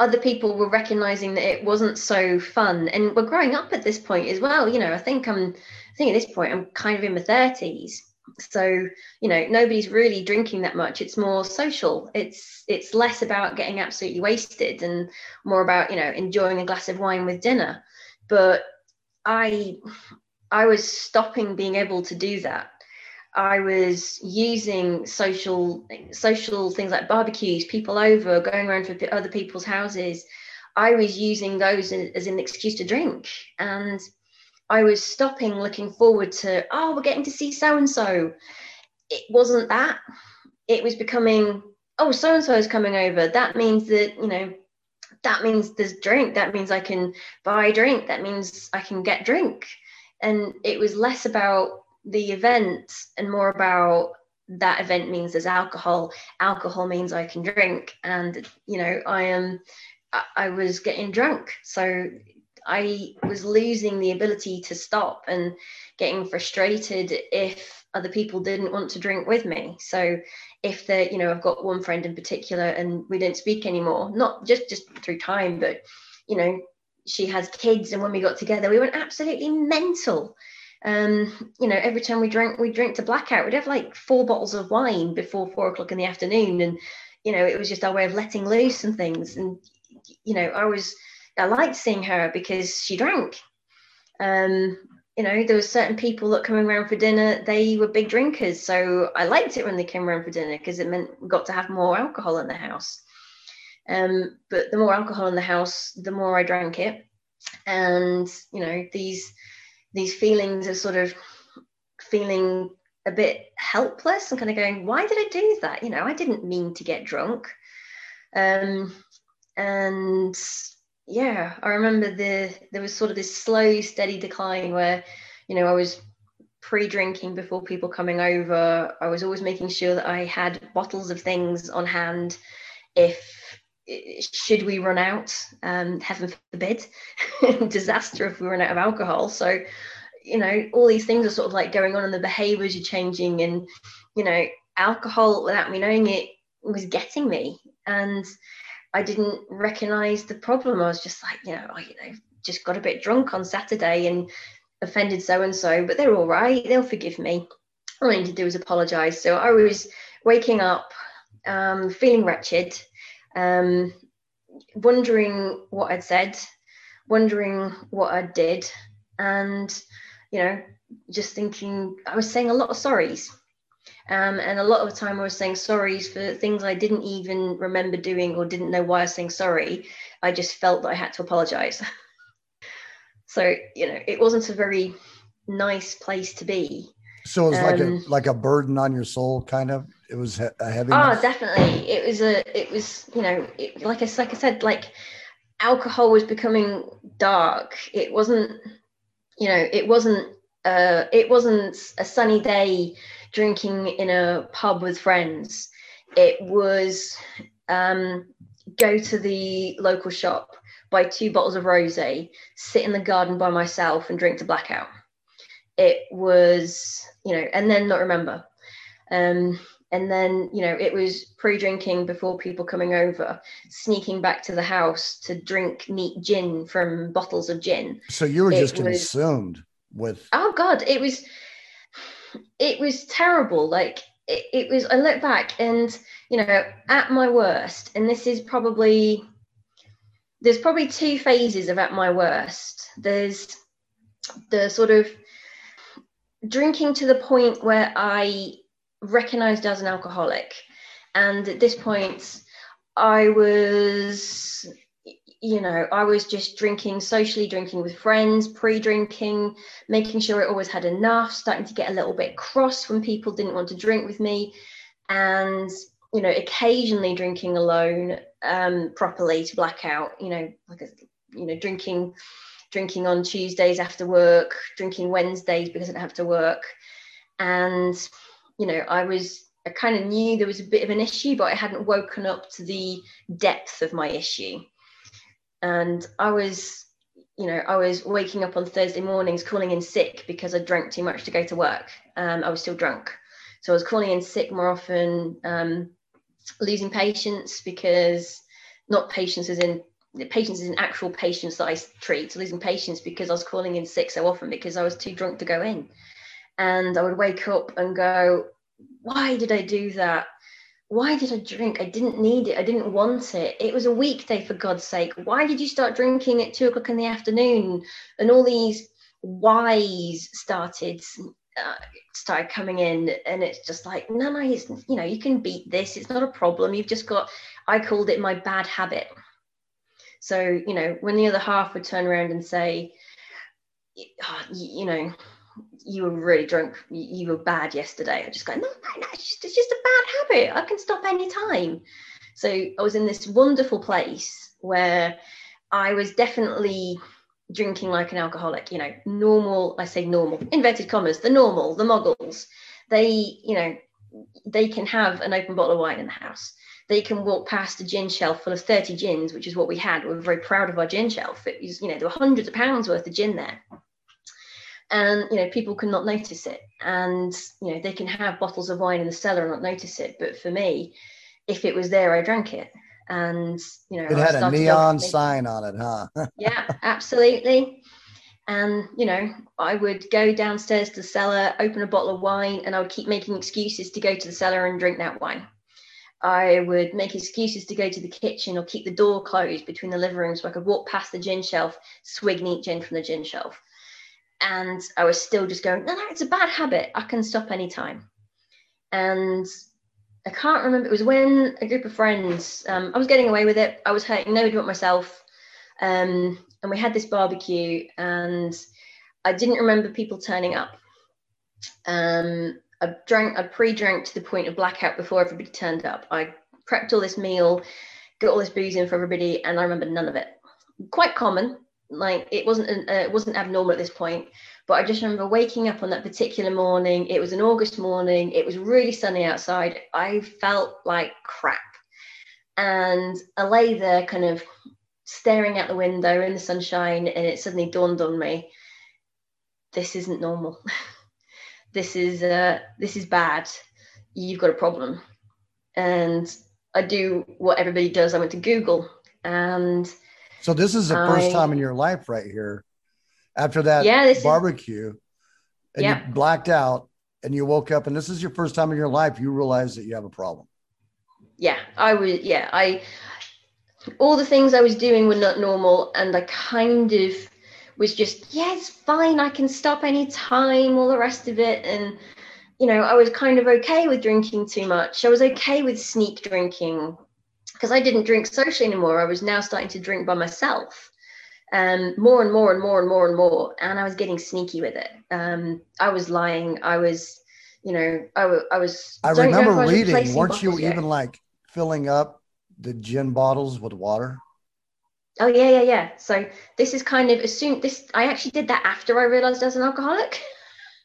other people were recognizing that it wasn't so fun. And we're growing up at this point as well you know i think i'm i think at this point i'm kind of in my 30s so you know nobody's really drinking that much. It's more social. It's it's less about getting absolutely wasted and more about you know enjoying a glass of wine with dinner. But i i was stopping being able to do that i was using social social things like barbecues people over going around for other people's houses i was using those as an excuse to drink and I was stopping looking forward to, oh, we're getting to see so and so. It wasn't that. It was becoming, oh, so and so is coming over. That means that, you know, that means there's drink. That means I can buy drink. That means I can get drink. And it was less about the event and more about that event means there's alcohol. Alcohol means I can drink. And, you know, I am, I was getting drunk. So I was losing the ability to stop and getting frustrated if other people didn't want to drink with me. So if the, you know, I've got one friend in particular and we don't speak anymore, not just just through time, but you know, she has kids and when we got together, we went absolutely mental. Um, you know, every time we drank, we drink to blackout. We'd have like four bottles of wine before four o'clock in the afternoon. And, you know, it was just our way of letting loose and things. And, you know, I was I liked seeing her because she drank. Um, you know, there were certain people that coming around for dinner, they were big drinkers. So I liked it when they came around for dinner because it meant we got to have more alcohol in the house. Um, but the more alcohol in the house, the more I drank it. And, you know, these these feelings of sort of feeling a bit helpless and kind of going, why did I do that? You know, I didn't mean to get drunk. Um, and yeah, I remember the there was sort of this slow, steady decline where, you know, I was pre-drinking before people coming over. I was always making sure that I had bottles of things on hand if should we run out, um, heaven forbid, disaster if we run out of alcohol. So, you know, all these things are sort of like going on and the behaviors are changing and, you know, alcohol without me knowing it was getting me. And I didn't recognize the problem. I was just like, you know, I you know, just got a bit drunk on Saturday and offended so and so, but they're all right. They'll forgive me. All I need to do is apologize. So I was waking up, um, feeling wretched, um, wondering what I'd said, wondering what I did, and you know, just thinking I was saying a lot of sorries. Um, and a lot of the time I was saying sorries for things I didn't even remember doing or didn't know why I was saying sorry. I just felt that I had to apologize. so, you know, it wasn't a very nice place to be. So it was um, like a um, like a burden on your soul, kind of. It was a heavy. Oh, definitely. It was a. It was you know, it, like I like I said, like alcohol was becoming dark. It wasn't, you know, it wasn't. Uh, it wasn't a sunny day drinking in a pub with friends. It was um, go to the local shop, buy two bottles of rosé, sit in the garden by myself, and drink to blackout. It was, you know, and then not remember. Um, and then, you know, it was pre-drinking before people coming over, sneaking back to the house to drink neat gin from bottles of gin. So you were just was, consumed with. Oh God, it was, it was terrible. Like it, it was. I look back and you know, at my worst, and this is probably there's probably two phases of at my worst. There's the sort of drinking to the point where I recognized as an alcoholic. And at this point, I was, you know, I was just drinking, socially drinking with friends, pre drinking, making sure I always had enough, starting to get a little bit cross when people didn't want to drink with me. And you know, occasionally drinking alone um, properly to blackout, you know, like, a, you know, drinking, drinking on Tuesdays after work, drinking Wednesdays because I didn't have to work. And, you know, I was, I kind of knew there was a bit of an issue, but I hadn't woken up to the depth of my issue. And I was, you know, I was waking up on Thursday mornings calling in sick because I drank too much to go to work. Um, I was still drunk. So I was calling in sick more often. Um, losing patients because not patients as in patients is in actual patients that I treat, So losing patients because I was calling in sick so often because I was too drunk to go in. And I would wake up and go, why did I do that? Why did I drink? I didn't need it. I didn't want it. It was a weekday, for God's sake. Why did you start drinking at two o'clock in the afternoon? And all these whys started uh, started coming in and it's just like no no it's, you know you can beat this it's not a problem you've just got i called it my bad habit so you know when the other half would turn around and say oh, you, you, know you were really drunk you, were bad yesterday i just go no no no it's just, it's just a bad habit i can stop any time. so i was in this wonderful place where i was definitely drinking like an alcoholic, you know, normal, I say normal, inverted commas, the normal, the muggles, they, you know, they can have an open bottle of wine in the house. They can walk past a gin shelf full of 30 gins, which is what we had. We were very proud of our gin shelf. It was, you know, there were hundreds of pounds worth of gin there. And, you know, people can not notice it. And, you know, they can have bottles of wine in the cellar and not notice it. But for me, if it was there, I drank it. And you know it had a neon sign on it huh? Yeah absolutely. And you know i would go downstairs to the cellar open a bottle of wine and i would keep making excuses to go to the cellar and drink that wine. I would make excuses to go to the kitchen or keep the door closed between the living rooms so i could walk past the gin shelf swig neat gin from the gin shelf and i was still just going no no it's a bad habit i can stop anytime and I can't remember. It was when a group of friends. Um, I was getting away with it. I was hurting nobody but myself. Um, and we had this barbecue, and I didn't remember people turning up. Um, I drank. I pre-drank to the point of blackout before everybody turned up. I prepped all this meal, got all this booze in for everybody, and I remember none of it. Quite common. Like it wasn't. Uh, it wasn't abnormal at this point. But I just remember waking up on that particular morning. It was an August morning. It was really sunny outside. I felt like crap. And I lay there kind of staring out the window in the sunshine, and it suddenly dawned on me this isn't normal. this is uh, this is bad. You've got a problem. And I do what everybody does. I went to Google and so this is the first time in your life right here after that yeah, barbecue is, and yeah. you blacked out and you woke up and this is your first time in your life you realize that you have a problem. Yeah i was yeah i all the things i was doing were not normal and i kind of was just yeah it's fine i can stop any time all the rest of it. And you know i was kind of okay with drinking too much. I was okay with sneak drinking because i didn't drink socially anymore i was now starting to drink by myself um, more and more and more and more and more. And I was getting sneaky with it. Um, I was lying. I was, you know, I, w- I was. I remember I was reading. Weren't you even like filling up the gin bottles with water? Oh yeah, yeah, yeah. So this is kind of assumed. This I actually did that after I realized I was an alcoholic.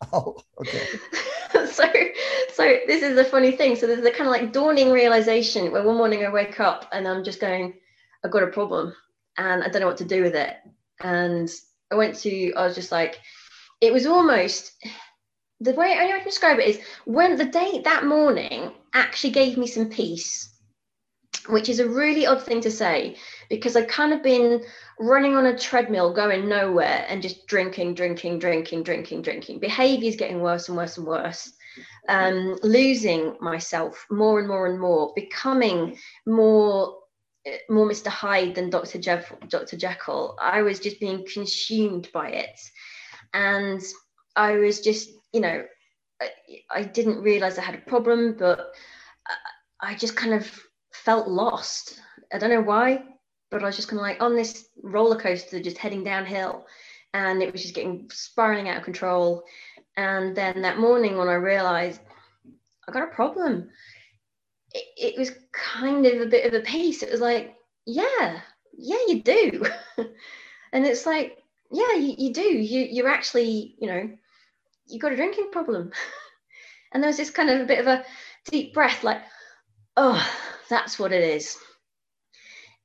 Oh, okay. so, so this is a funny thing. So there's a kind of like dawning realization where one morning I wake up and I'm just going, I've got a problem and I don't know what to do with it. And I went to, I was just like, it was almost the way I can describe it is when the day that morning actually gave me some peace, which is a really odd thing to say because I've kind of been running on a treadmill going nowhere and just drinking, drinking, drinking, drinking, drinking. Behavior is getting worse and worse and worse. Um, losing myself more and more and more, becoming more more Mr. Hyde than Dr. Jeff, Dr. Jekyll. I was just being consumed by it. And I was just, you know, I, I didn't realize I had a problem, but I just kind of felt lost. I don't know why, but I was just kind of like on this roller coaster, just heading downhill. And it was just getting spiraling out of control. And then that morning, when I realized I got a problem, it, it was kind of a bit of a piece. It was like, yeah, yeah, you do. and it's like, yeah, you, you do. You, you're actually, you know, you got a drinking problem. and there was this kind of a bit of a deep breath, like, oh, that's what it is.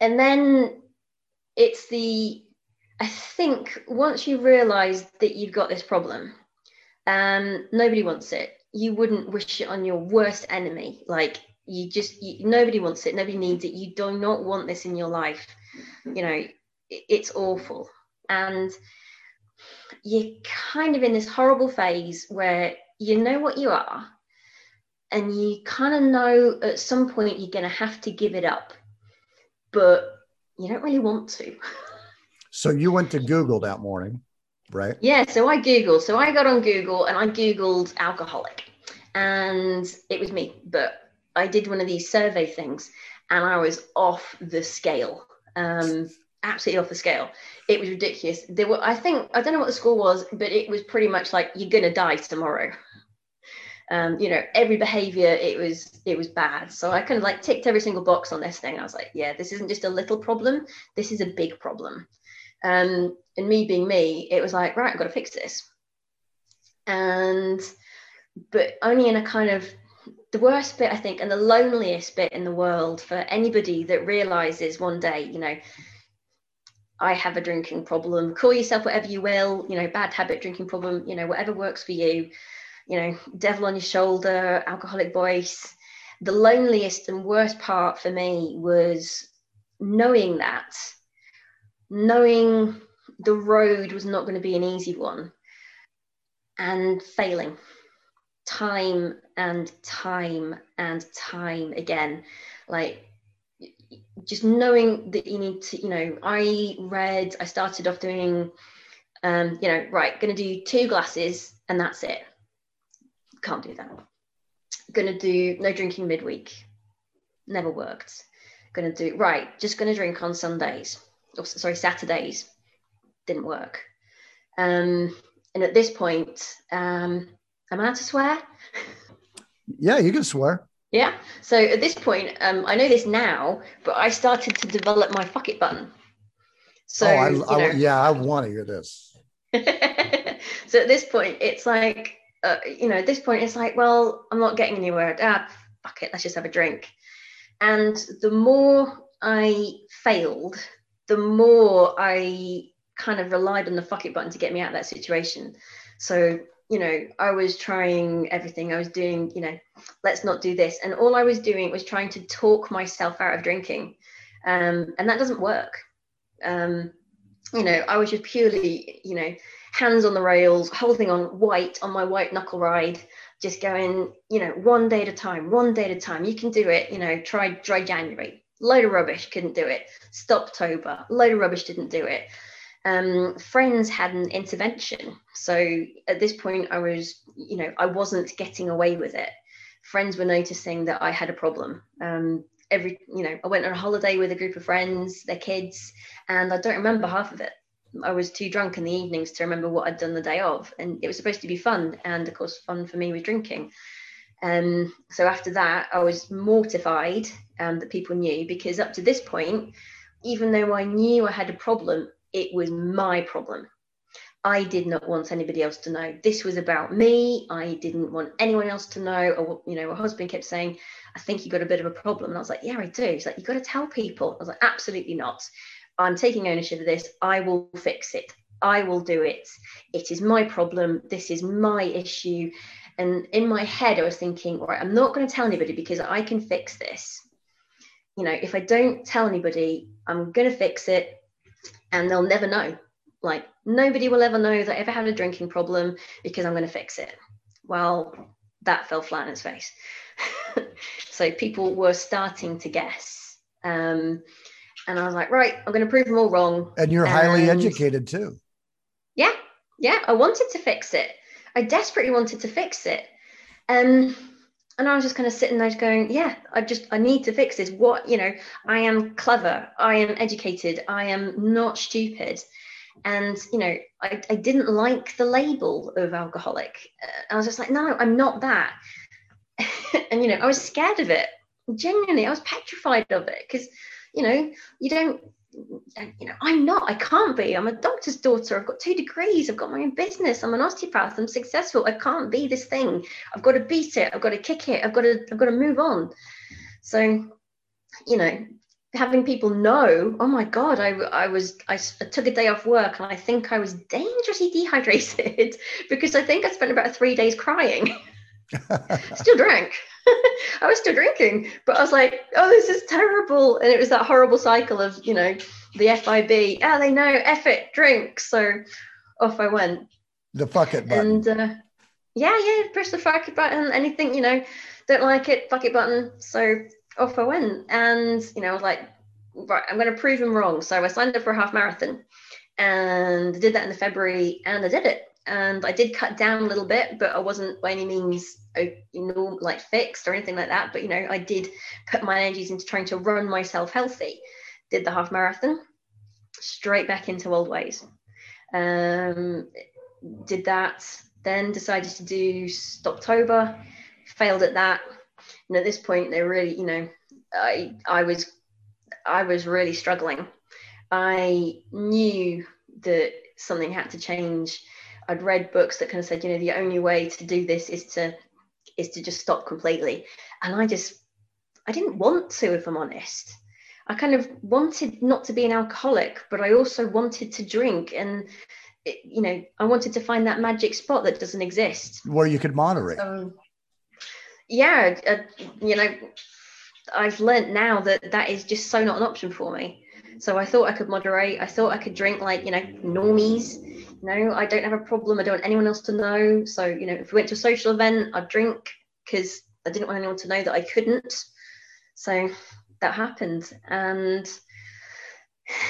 And then it's the, I think once you realize that you've got this problem, um, nobody wants it. You wouldn't wish it on your worst enemy. Like you just you, nobody wants it nobody needs it you do not want this in your life you know it, it's awful and you're kind of in this horrible phase where you know what you are and you kind of know at some point you're going to have to give it up but you don't really want to so you went to google that morning right yeah so i googled so i got on google and i googled alcoholic and it was me but I did one of these survey things and I was off the scale. Um, absolutely off the scale. It was ridiculous. There were, I think, I don't know what the score was, but it was pretty much like you're gonna die tomorrow. Um, you know, every behavior it was it was bad. So I kind of like ticked every single box on this thing. I was like, yeah, this isn't just a little problem. This is a big problem. Um, and me being me, it was like, right, I've got to fix this. And but only in a kind of the worst bit, I think, and the loneliest bit in the world for anybody that realizes one day, you know, I have a drinking problem. Call yourself whatever you will, you know, bad habit, drinking problem, you know, whatever works for you, you know, devil on your shoulder, alcoholic voice. The loneliest and worst part for me was knowing that, knowing the road was not going to be an easy one and failing time and time and time again like just knowing that you need to you know i read i started off doing um you know right gonna do two glasses and that's it can't do that gonna do no drinking midweek never worked gonna do right just gonna drink on sundays or sorry saturdays didn't work um and at this point um Am I allowed to swear? Yeah, you can swear. Yeah. So at this point, um, I know this now, but I started to develop my fuck it button. So oh, I, I, yeah, I want to hear this. so at this point, it's like, uh, you know, at this point, it's like, well, I'm not getting anywhere. Ah, fuck it, let's just have a drink. And the more I failed, the more I kind of relied on the fuck it button to get me out of that situation. So you know, I was trying everything. I was doing, you know, let's not do this. And all I was doing was trying to talk myself out of drinking. Um, and that doesn't work. Um, you know, I was just purely, you know, hands on the rails, holding on white on my white knuckle ride, just going, you know, one day at a time, one day at a time. You can do it. You know, try dry January, load of rubbish, couldn't do it. Stoptober, load of rubbish, didn't do it um, friends had an intervention. So at this point, I was, you know, I wasn't getting away with it. Friends were noticing that I had a problem. Um, every, you know, I went on a holiday with a group of friends, their kids, and I don't remember half of it. I was too drunk in the evenings to remember what I'd done the day of. And it was supposed to be fun. And of course, fun for me was drinking. Um, so after that, I was mortified um, that people knew because up to this point, even though I knew I had a problem, it was my problem. I did not want anybody else to know. This was about me. I didn't want anyone else to know. Or, you know, my husband kept saying, I think you got a bit of a problem. And I was like, yeah, I do. He's like, you got to tell people. I was like, absolutely not. I'm taking ownership of this. I will fix it. I will do it. It is my problem. This is my issue. And in my head, I was thinking, all right, I'm not going to tell anybody because I can fix this. You know, if I don't tell anybody, I'm going to fix it and they'll never know. Like, nobody will ever know that I ever had a drinking problem because I'm going to fix it. Well, that fell flat on its face. so people were starting to guess. Um, and I was like, right, I'm going to prove them all wrong. And you're highly educated too. Yeah. Yeah. I wanted to fix it. I desperately wanted to fix it. Um, and I was just kind of sitting there going, yeah, I just, I need to fix this. What, you know, I am clever. I am educated. I am not stupid. And, you know, I, I didn't like the label of alcoholic. I was just like, no, I'm not that. and, you know, I was scared of it. Genuinely, I was petrified of it because, you know, you don't you know, I'm not, I can't be. I'm a doctor's daughter. I've got two degrees. I've got my own business. I'm an osteopath. I'm successful. I can't be this thing. I've got to beat it. I've got to kick it. I've got to, I've got to move on. So, you know, having people know, oh my God, I, I was, I, I took a day off work and I think I was dangerously dehydrated because I think I spent about three days crying. Still drank. I was still drinking, but I was like, oh, this is terrible. And it was that horrible cycle of, you know, the FIB, oh, they know, F it, drink. So off I went. The fuck it button. And uh, yeah, yeah, press the fuck it button. Anything, you know, don't like it, fuck it button. So off I went. And, you know, I was like, right, I'm going to prove them wrong. So I signed up for a half marathon and did that in the February and I did it and I did cut down a little bit, but I wasn't by any means, uh, like fixed or anything like that. But you know, I did put my energies into trying to run myself healthy. Did the half marathon, straight back into old ways. Um, did that, then decided to do Stoptober, failed at that. And at this point, they really, you know, I I was I was really struggling. I knew that something had to change I'd read books that kind of said, you know, the only way to do this is to is to just stop completely. And I just I didn't want to, if I'm honest. I kind of wanted not to be an alcoholic, but I also wanted to drink. And it, you know, I wanted to find that magic spot that doesn't exist. Where you could moderate. So, yeah, uh, you know, I've learned now that that is just so not an option for me. So I thought I could moderate. I thought I could drink like, you know, normies no, I don't have a problem. I don't want anyone else to know. So, you know, if we went to a social event, I'd drink because I didn't want anyone to know that I couldn't. So that happened. And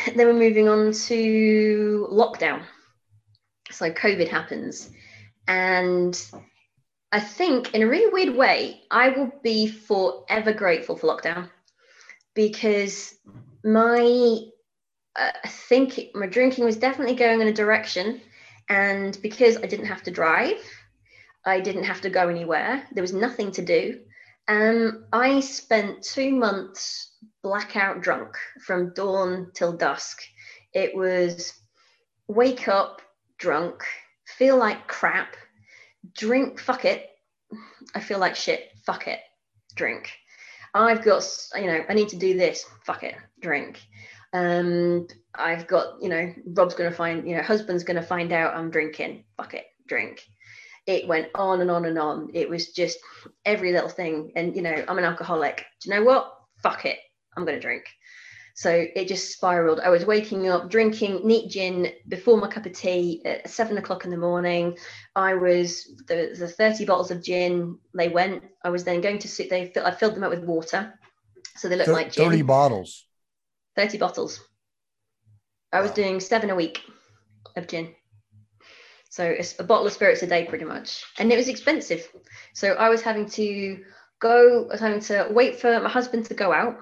then we're moving on to lockdown. So COVID happens. And I think in a really weird way, I will be forever grateful for lockdown because my I think my drinking was definitely going in a direction. And because I didn't have to drive, I didn't have to go anywhere, there was nothing to do. Um, I spent two months blackout drunk from dawn till dusk. It was wake up drunk, feel like crap, drink, fuck it. I feel like shit, fuck it, drink. I've got, you know, I need to do this, fuck it, drink and I've got, you know, Rob's going to find, you know, husband's going to find out I'm drinking. Fuck it, drink. It went on and on and on. It was just every little thing. And, you know, I'm an alcoholic. Do you know what? Fuck it. I'm going to drink. So it just spiraled. I was waking up, drinking neat gin before my cup of tea at seven o'clock in the morning. I was the, the 30 bottles of gin, they went. I was then going to sit, they I filled them up with water. So they looked like gin. 30 bottles. 30 bottles. I was doing seven a week of gin. So it's a bottle of spirits a day, pretty much. And it was expensive. So I was having to go, I was having to wait for my husband to go out,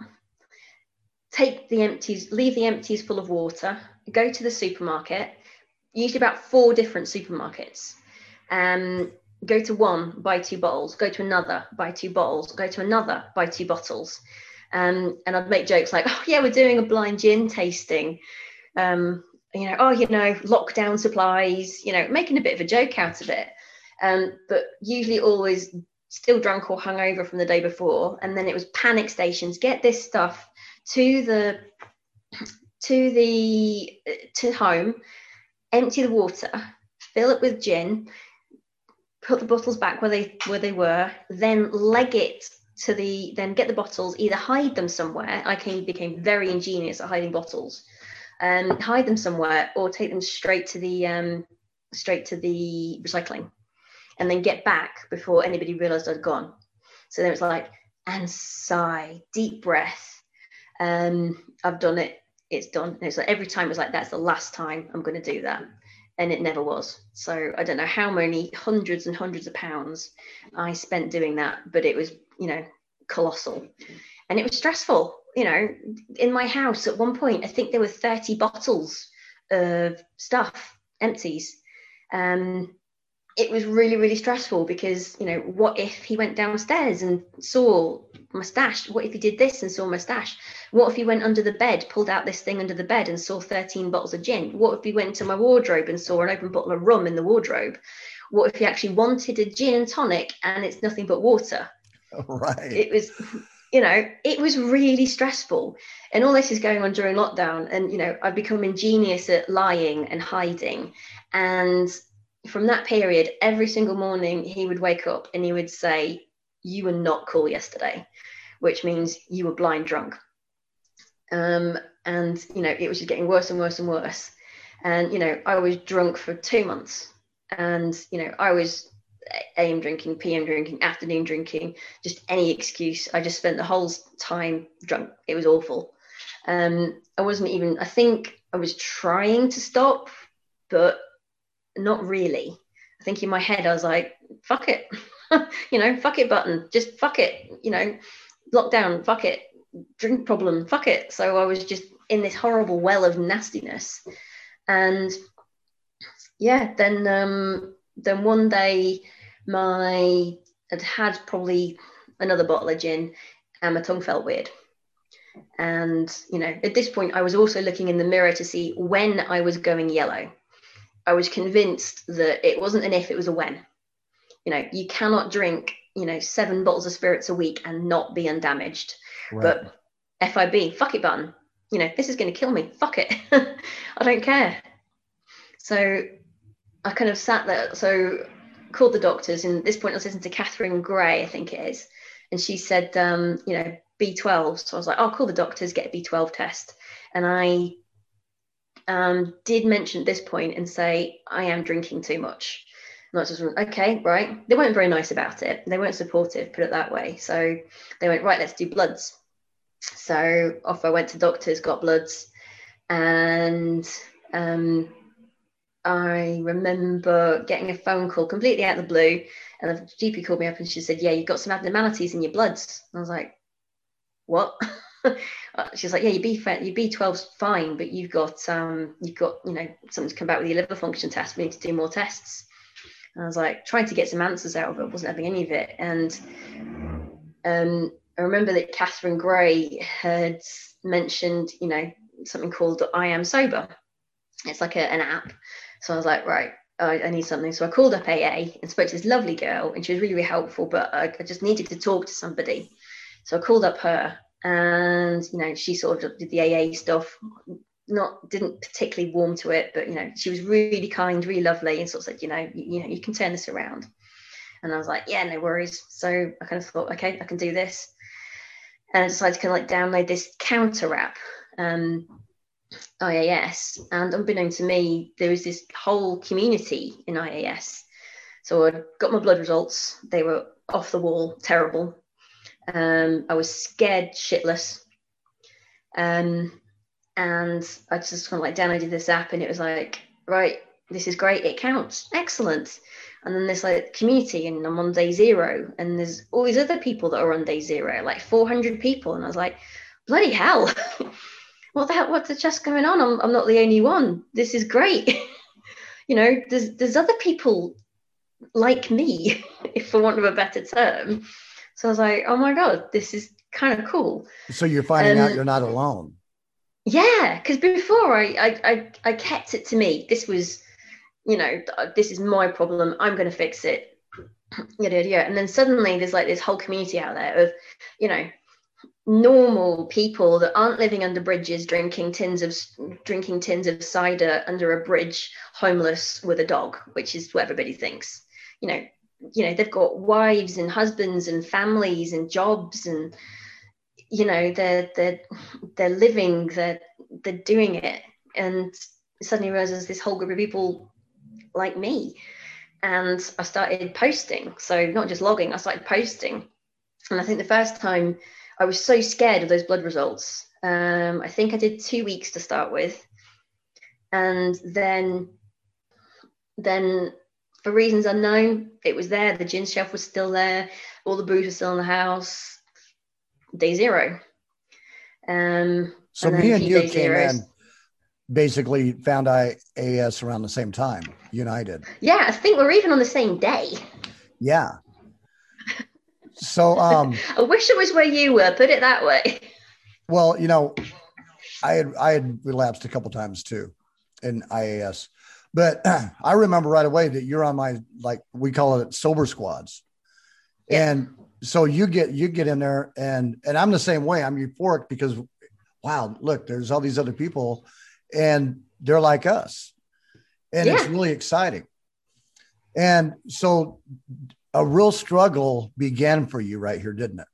take the empties, leave the empties full of water, go to the supermarket, usually about four different supermarkets. Um, go to one, buy two bottles, go to another, buy two bottles, go to another, buy two bottles. Um, and I'd make jokes like, oh, yeah, we're doing a blind gin tasting. Um, you know, oh, you know, lockdown supplies, you know, making a bit of a joke out of it. Um, but usually always still drunk or hungover from the day before. And then it was panic stations, get this stuff to the to the to home, empty the water, fill it with gin, put the bottles back where they where they were, then leg it to the then get the bottles, either hide them somewhere. I came, became very ingenious at hiding bottles. Um, hide them somewhere or take them straight to the um, straight to the recycling and then get back before anybody realized I'd gone. So then it's like, and sigh, deep breath. Um, I've done it, it's done. And it's like every time was like, that's the last time I'm going to do that. And it never was. So I don't know how many hundreds and hundreds of pounds I spent doing that, but it was, you know, colossal. And it was stressful. You know, in my house at one point, I think there were 30 bottles of stuff, empties. Um, it was really really stressful because you know what if he went downstairs and saw my stash what if he did this and saw my stash what if he went under the bed pulled out this thing under the bed and saw 13 bottles of gin what if he went into my wardrobe and saw an open bottle of rum in the wardrobe what if he actually wanted a gin and tonic and it's nothing but water right it was you know it was really stressful and all this is going on during lockdown and you know i've become ingenious at lying and hiding and from that period, every single morning he would wake up and he would say, You were not cool yesterday, which means you were blind drunk. Um, and, you know, it was just getting worse and worse and worse. And, you know, I was drunk for two months. And, you know, I was AM drinking, PM drinking, afternoon drinking, just any excuse. I just spent the whole time drunk. It was awful. Um, I wasn't even, I think I was trying to stop, but not really. I think in my head I was like, fuck it, you know, fuck it button, just fuck it, you know, lockdown, fuck it, drink problem, fuck it. So I was just in this horrible well of nastiness. And yeah, then um then one day my had had probably another bottle of gin and my tongue felt weird. And you know, at this point I was also looking in the mirror to see when I was going yellow I was convinced that it wasn't an if, it was a when. You know, you cannot drink, you know, seven bottles of spirits a week and not be undamaged. Right. But FIB, fuck it button. You know, this is going to kill me. Fuck it. I don't care. So I kind of sat there. So called the doctors, and at this point I was listening to Catherine Gray, I think it is, and she said, um, you know, B12. So I was like, I'll call the doctors, get a B12 test, and I um, did mention at this point and say, I am drinking too much. Not just, okay, right. They weren't very nice about it. They weren't supportive, put it that way. So they went, right, let's do bloods. So off I went to doctors, got bloods. And um, I remember getting a phone call completely out of the blue. And the GP called me up and she said, Yeah, you've got some abnormalities in your bloods. And I was like, What? Uh, she's like, yeah, your B your B12's fine, but you've got um, you've got you know something to come back with your liver function test. We need to do more tests. And I was like trying to get some answers out of it, wasn't having any of it. And um, I remember that Catherine Gray had mentioned, you know, something called I Am Sober. It's like a, an app. So I was like, right, I, I, need something. So I called up AA and spoke to this lovely girl, and she was really, really helpful. But I, I just needed to talk to somebody. So I called up her and you know she sort of did the AA stuff. Not didn't particularly warm to it, but you know she was really kind, really lovely, and sort of said, you know, you, you know, you can turn this around. And I was like, yeah, no worries. So I kind of thought, okay, I can do this. And I decided to kind of like download this counter app, um, IAS. And unbeknown to me, there was this whole community in IAS. So I got my blood results. They were off the wall, terrible. Um, I was scared shitless. Um, and I just kind of like downloaded this app and it was like, right, this is great. It counts. Excellent. And then there's like community and I'm on day zero and there's all these other people that are on day zero, like 400 people. And I was like, bloody hell, what the hell, what's just going on? I'm, I'm not the only one. This is great. you know, there's, there's other people like me, if for want of a better term. So I was like, oh my God, this is kind of cool. So you're finding um, out you're not alone. Yeah, because before I, I, I I kept it to me. This was, you know, this is my problem. I'm going to fix it. Yeah, yeah, yeah. And then suddenly there's like this whole community out there of, you know, normal people that aren't living under bridges, drinking tins of drinking tins of cider under a bridge, homeless with a dog, which is what everybody thinks. You know, you know they've got wives and husbands and families and jobs and you know they're they're they're living they're they're doing it. And suddenly realizes this whole group of people like me. And i started posting. So not just logging i started posting. And i think the first time i was so scared of those blood results um, i think i did two weeks to start with and then then for reasons unknown it was there the gin shelf was still there all the booze was still in the house day zero. Um, so me and you came zeros. in, basically found IAS around the same time, United. Yeah, I think we're even on the same day. Yeah. So um I wish it was where you were, put it that way. Well, you know, I had I had relapsed a couple times too in IAS. But I remember right away that you're on my like we call it sober squads. Yeah. And so you get you get in there and and I'm the same way. I'm euphoric because wow, look, there's all these other people and they're like us. And yeah. it's really exciting. And so a real struggle began for you right here, didn't it?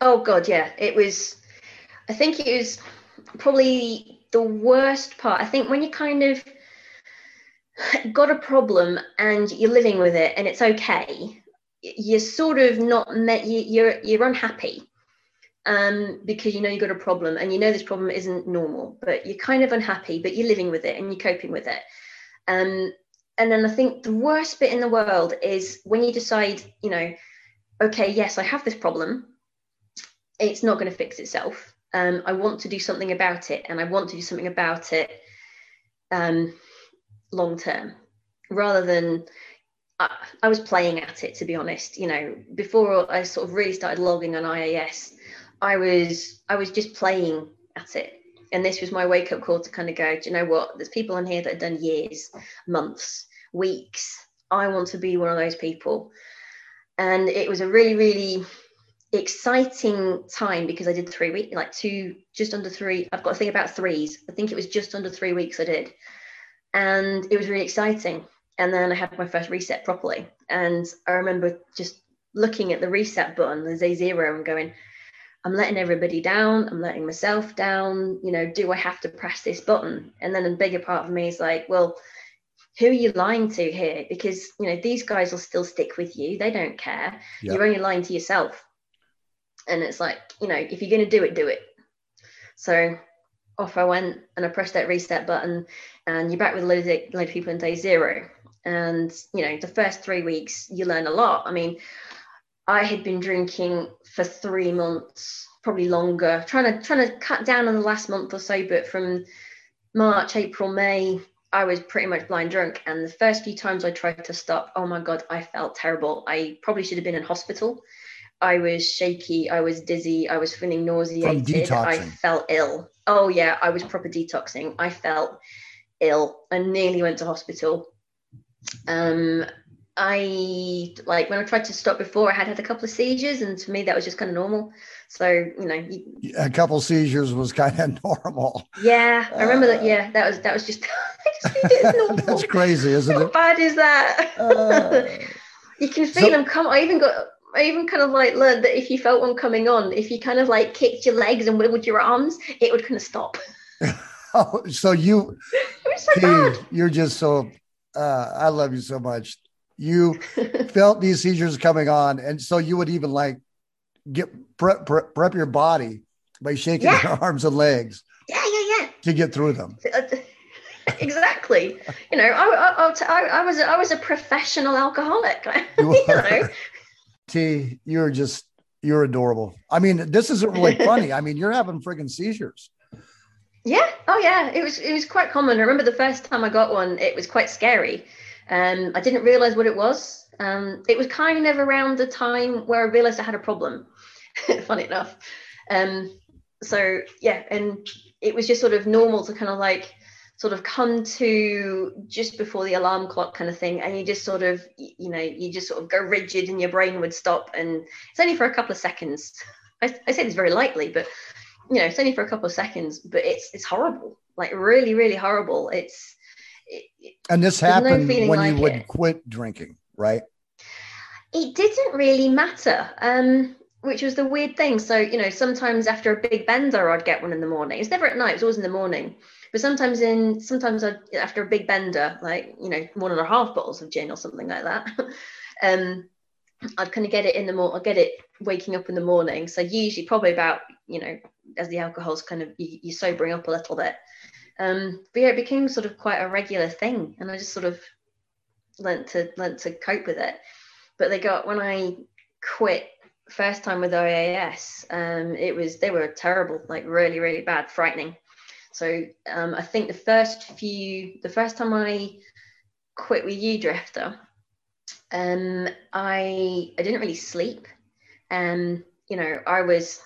Oh god, yeah. It was I think it was probably the worst part. I think when you kind of got a problem and you're living with it and it's okay you're sort of not met you, you're you're unhappy um, because you know you've got a problem and you know this problem isn't normal but you're kind of unhappy but you're living with it and you're coping with it um, and then i think the worst bit in the world is when you decide you know okay yes i have this problem it's not going to fix itself um, i want to do something about it and i want to do something about it um, long term rather than I, I was playing at it to be honest. You know, before I sort of really started logging on IAS, I was I was just playing at it. And this was my wake up call to kind of go, do you know what? There's people in here that have done years, months, weeks. I want to be one of those people. And it was a really, really exciting time because I did three weeks, like two, just under three. I've got to think about threes. I think it was just under three weeks I did. And it was really exciting and then I had my first reset properly. And I remember just looking at the reset button, the day zero, and going, I'm letting everybody down. I'm letting myself down. You know, do I have to press this button? And then a bigger part of me is like, well, who are you lying to here? Because, you know, these guys will still stick with you. They don't care. Yep. You're only lying to yourself. And it's like, you know, if you're going to do it, do it. So off I went and I pressed that reset button and you're back with a load of, load of people in day zero and you know the first three weeks you learn a lot i mean i had been drinking for three months probably longer trying to trying to cut down on the last month or so but from march april may i was pretty much blind drunk. And the first few times i tried to stop oh my god i felt terrible. I probably should have been in hospital. I was shaky i was dizzy i was feeling nauseated i felt ill. Oh yeah i was proper detoxing. I felt ill. I nearly went to hospital. Um, I like when I tried to stop before, I had had a couple of seizures, and to me that was just kind of normal. So you know, you, a couple seizures was kind of normal. Yeah, I remember uh, that. Yeah, that was that was just. just That's crazy, isn't How it? How bad is that? Uh, you can feel so, them come. I even got. I even kind of like learned that if you felt one coming on, if you kind of like kicked your legs and wiggled your arms, it would kind of stop. oh, so you, so you're just so uh, I love you so much. You felt these seizures coming on, and so you would even like get prep, prep, prep your body by shaking yeah. your arms and legs. Yeah, yeah, yeah. To get through them. Exactly. You know, I, I, I, I, was I was a professional alcoholic. you, know. T, you're just You're adorable. I mean, this isn't really funny. I mean, you're having friggin' seizures. Yeah. Oh, yeah. It was it was quite common. I remember the first time I got one, it was quite scary. Um, I didn't realize what it was. Um, it was kind of around the time where I realized I had a problem. Funny enough. Um, so yeah, and it was just sort of normal to kind of like sort of come to just before the alarm clock kind of thing and you just sort of you know you just sort of go rigid and your brain would stop and it's only for a couple of seconds I, I say this very lightly but you know it's only for a couple of seconds but it's it's horrible like really really horrible it's it, and this happened no when like you would it. quit drinking right it didn't really matter um which was the weird thing so you know sometimes after a big bender i'd get one in the morning it's never at night it's always in the morning but sometimes in sometimes I, after a big bender like you know one and a half bottles of gin or something like that um I'd kind of get it in the morning, I'd get it waking up in the morning. So usually probably about, you know, as the alcohol's kind of you, you sobering up a little bit. Um, but yeah, it became sort of quite a regular thing, and I just sort of learnt to learnt to cope with it. But they got when I quit first time with IAS, um, it was they were terrible, like really really bad, frightening. So um, I think the first few, the first time I quit with you, Drifter, um, I I didn't really sleep. Um, you know, I was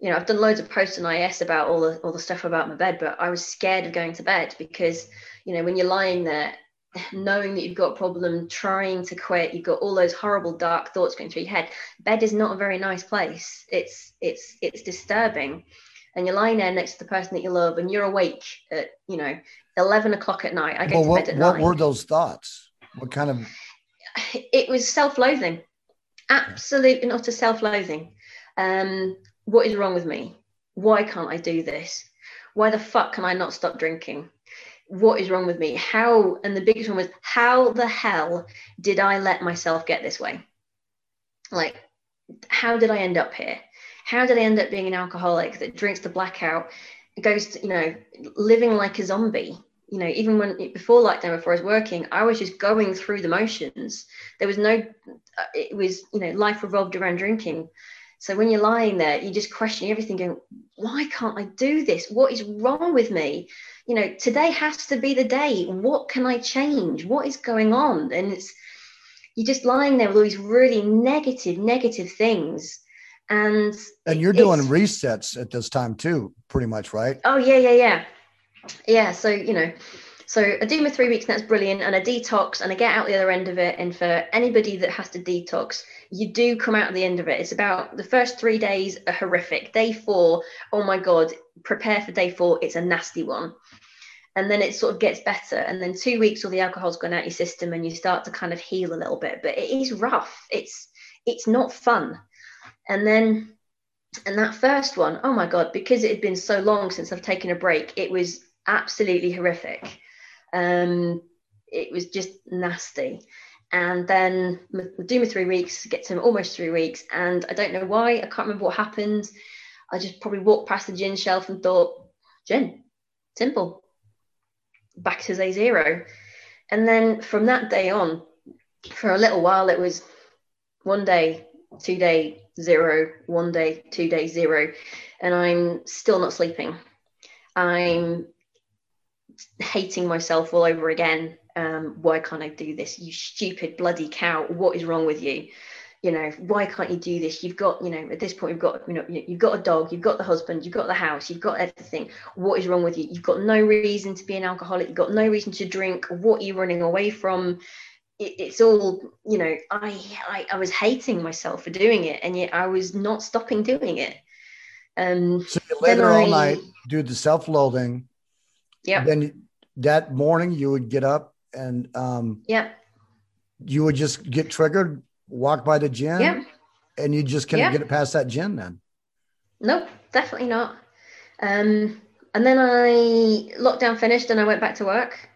you know, I've done loads of posts on IAS about all the all the stuff about my bed, but I was scared of going to bed because, you know, when you're lying there, knowing that you've got a problem, trying to quit, you've got all those horrible dark thoughts going through your head. Bed is not a very nice place. It's it's it's disturbing. And you're lying there next to the person that you love, and you're awake at, you know, eleven o'clock at night. I go well, to what, bed at what were those thoughts? What kind of it was self-loathing. Absolute and utter self-loathing. Um, what is wrong with me? Why can't I do this? Why the fuck can I not stop drinking? What is wrong with me? How, and the biggest one was, how the hell did I let myself get this way? Like, how did I end up here? How did I end up being an alcoholic that drinks the blackout, goes to, you know, living like a zombie? You know, even when before lockdown, before I was working, I was just going through the motions. There was no, it was, you know, life revolved around drinking. So when you're lying there, you're just questioning everything, going, why can't I do this? What is wrong with me? You know, today has to be the day. What can I change? What is going on? And it's you're just lying there with all these really negative, negative things. And and you're doing resets at this time too, pretty much, right? Oh yeah, yeah, yeah. Yeah. So, you know, so I do my three weeks, and that's brilliant. And I detox and I get out the other end of it. And for anybody that has to detox, you do come out at the end of it. It's about the first three days are horrific. Day four, oh my God, prepare for day four. It's a nasty one. And then it sort of gets better. And then two weeks, all the alcohol's gone out your system and you start to kind of heal a little bit. But it is rough. It's it's not fun. And then and that first one, oh my God, because it had been so long since I've taken a break, it was absolutely horrific. Um, it was just nasty and then do my three weeks, get to almost three weeks, and I don't know why. I can't remember what happened. I just probably walked past the gin shelf and thought, gin, simple. Back to day zero. And then from that day on, for a little while, it was one day, two day, zero, one day, two day, zero. And I'm still not sleeping. I'm hating myself all over again um, why can't I do this? You stupid bloody cow. What is wrong with you? You know, why can't you do this? You've got, you know, at this point, you've got, you know, you've got a dog, you've got the husband, you've got the house, you've got everything. What is wrong with you? You've got no reason to be an alcoholic. You've got no reason to drink. What are you running away from? It, it's all, you know, I, I, I was hating myself for doing it, and yet I was not stopping doing it. Um, so you lay there all night, do the self-loathing. Yeah. Then that morning you would get up and um, yeah, you would just get triggered, walk by the gym, yeah. and you just kind of get it past that gym then. Nope, definitely not. Um, and then I lockdown finished and I went back to work,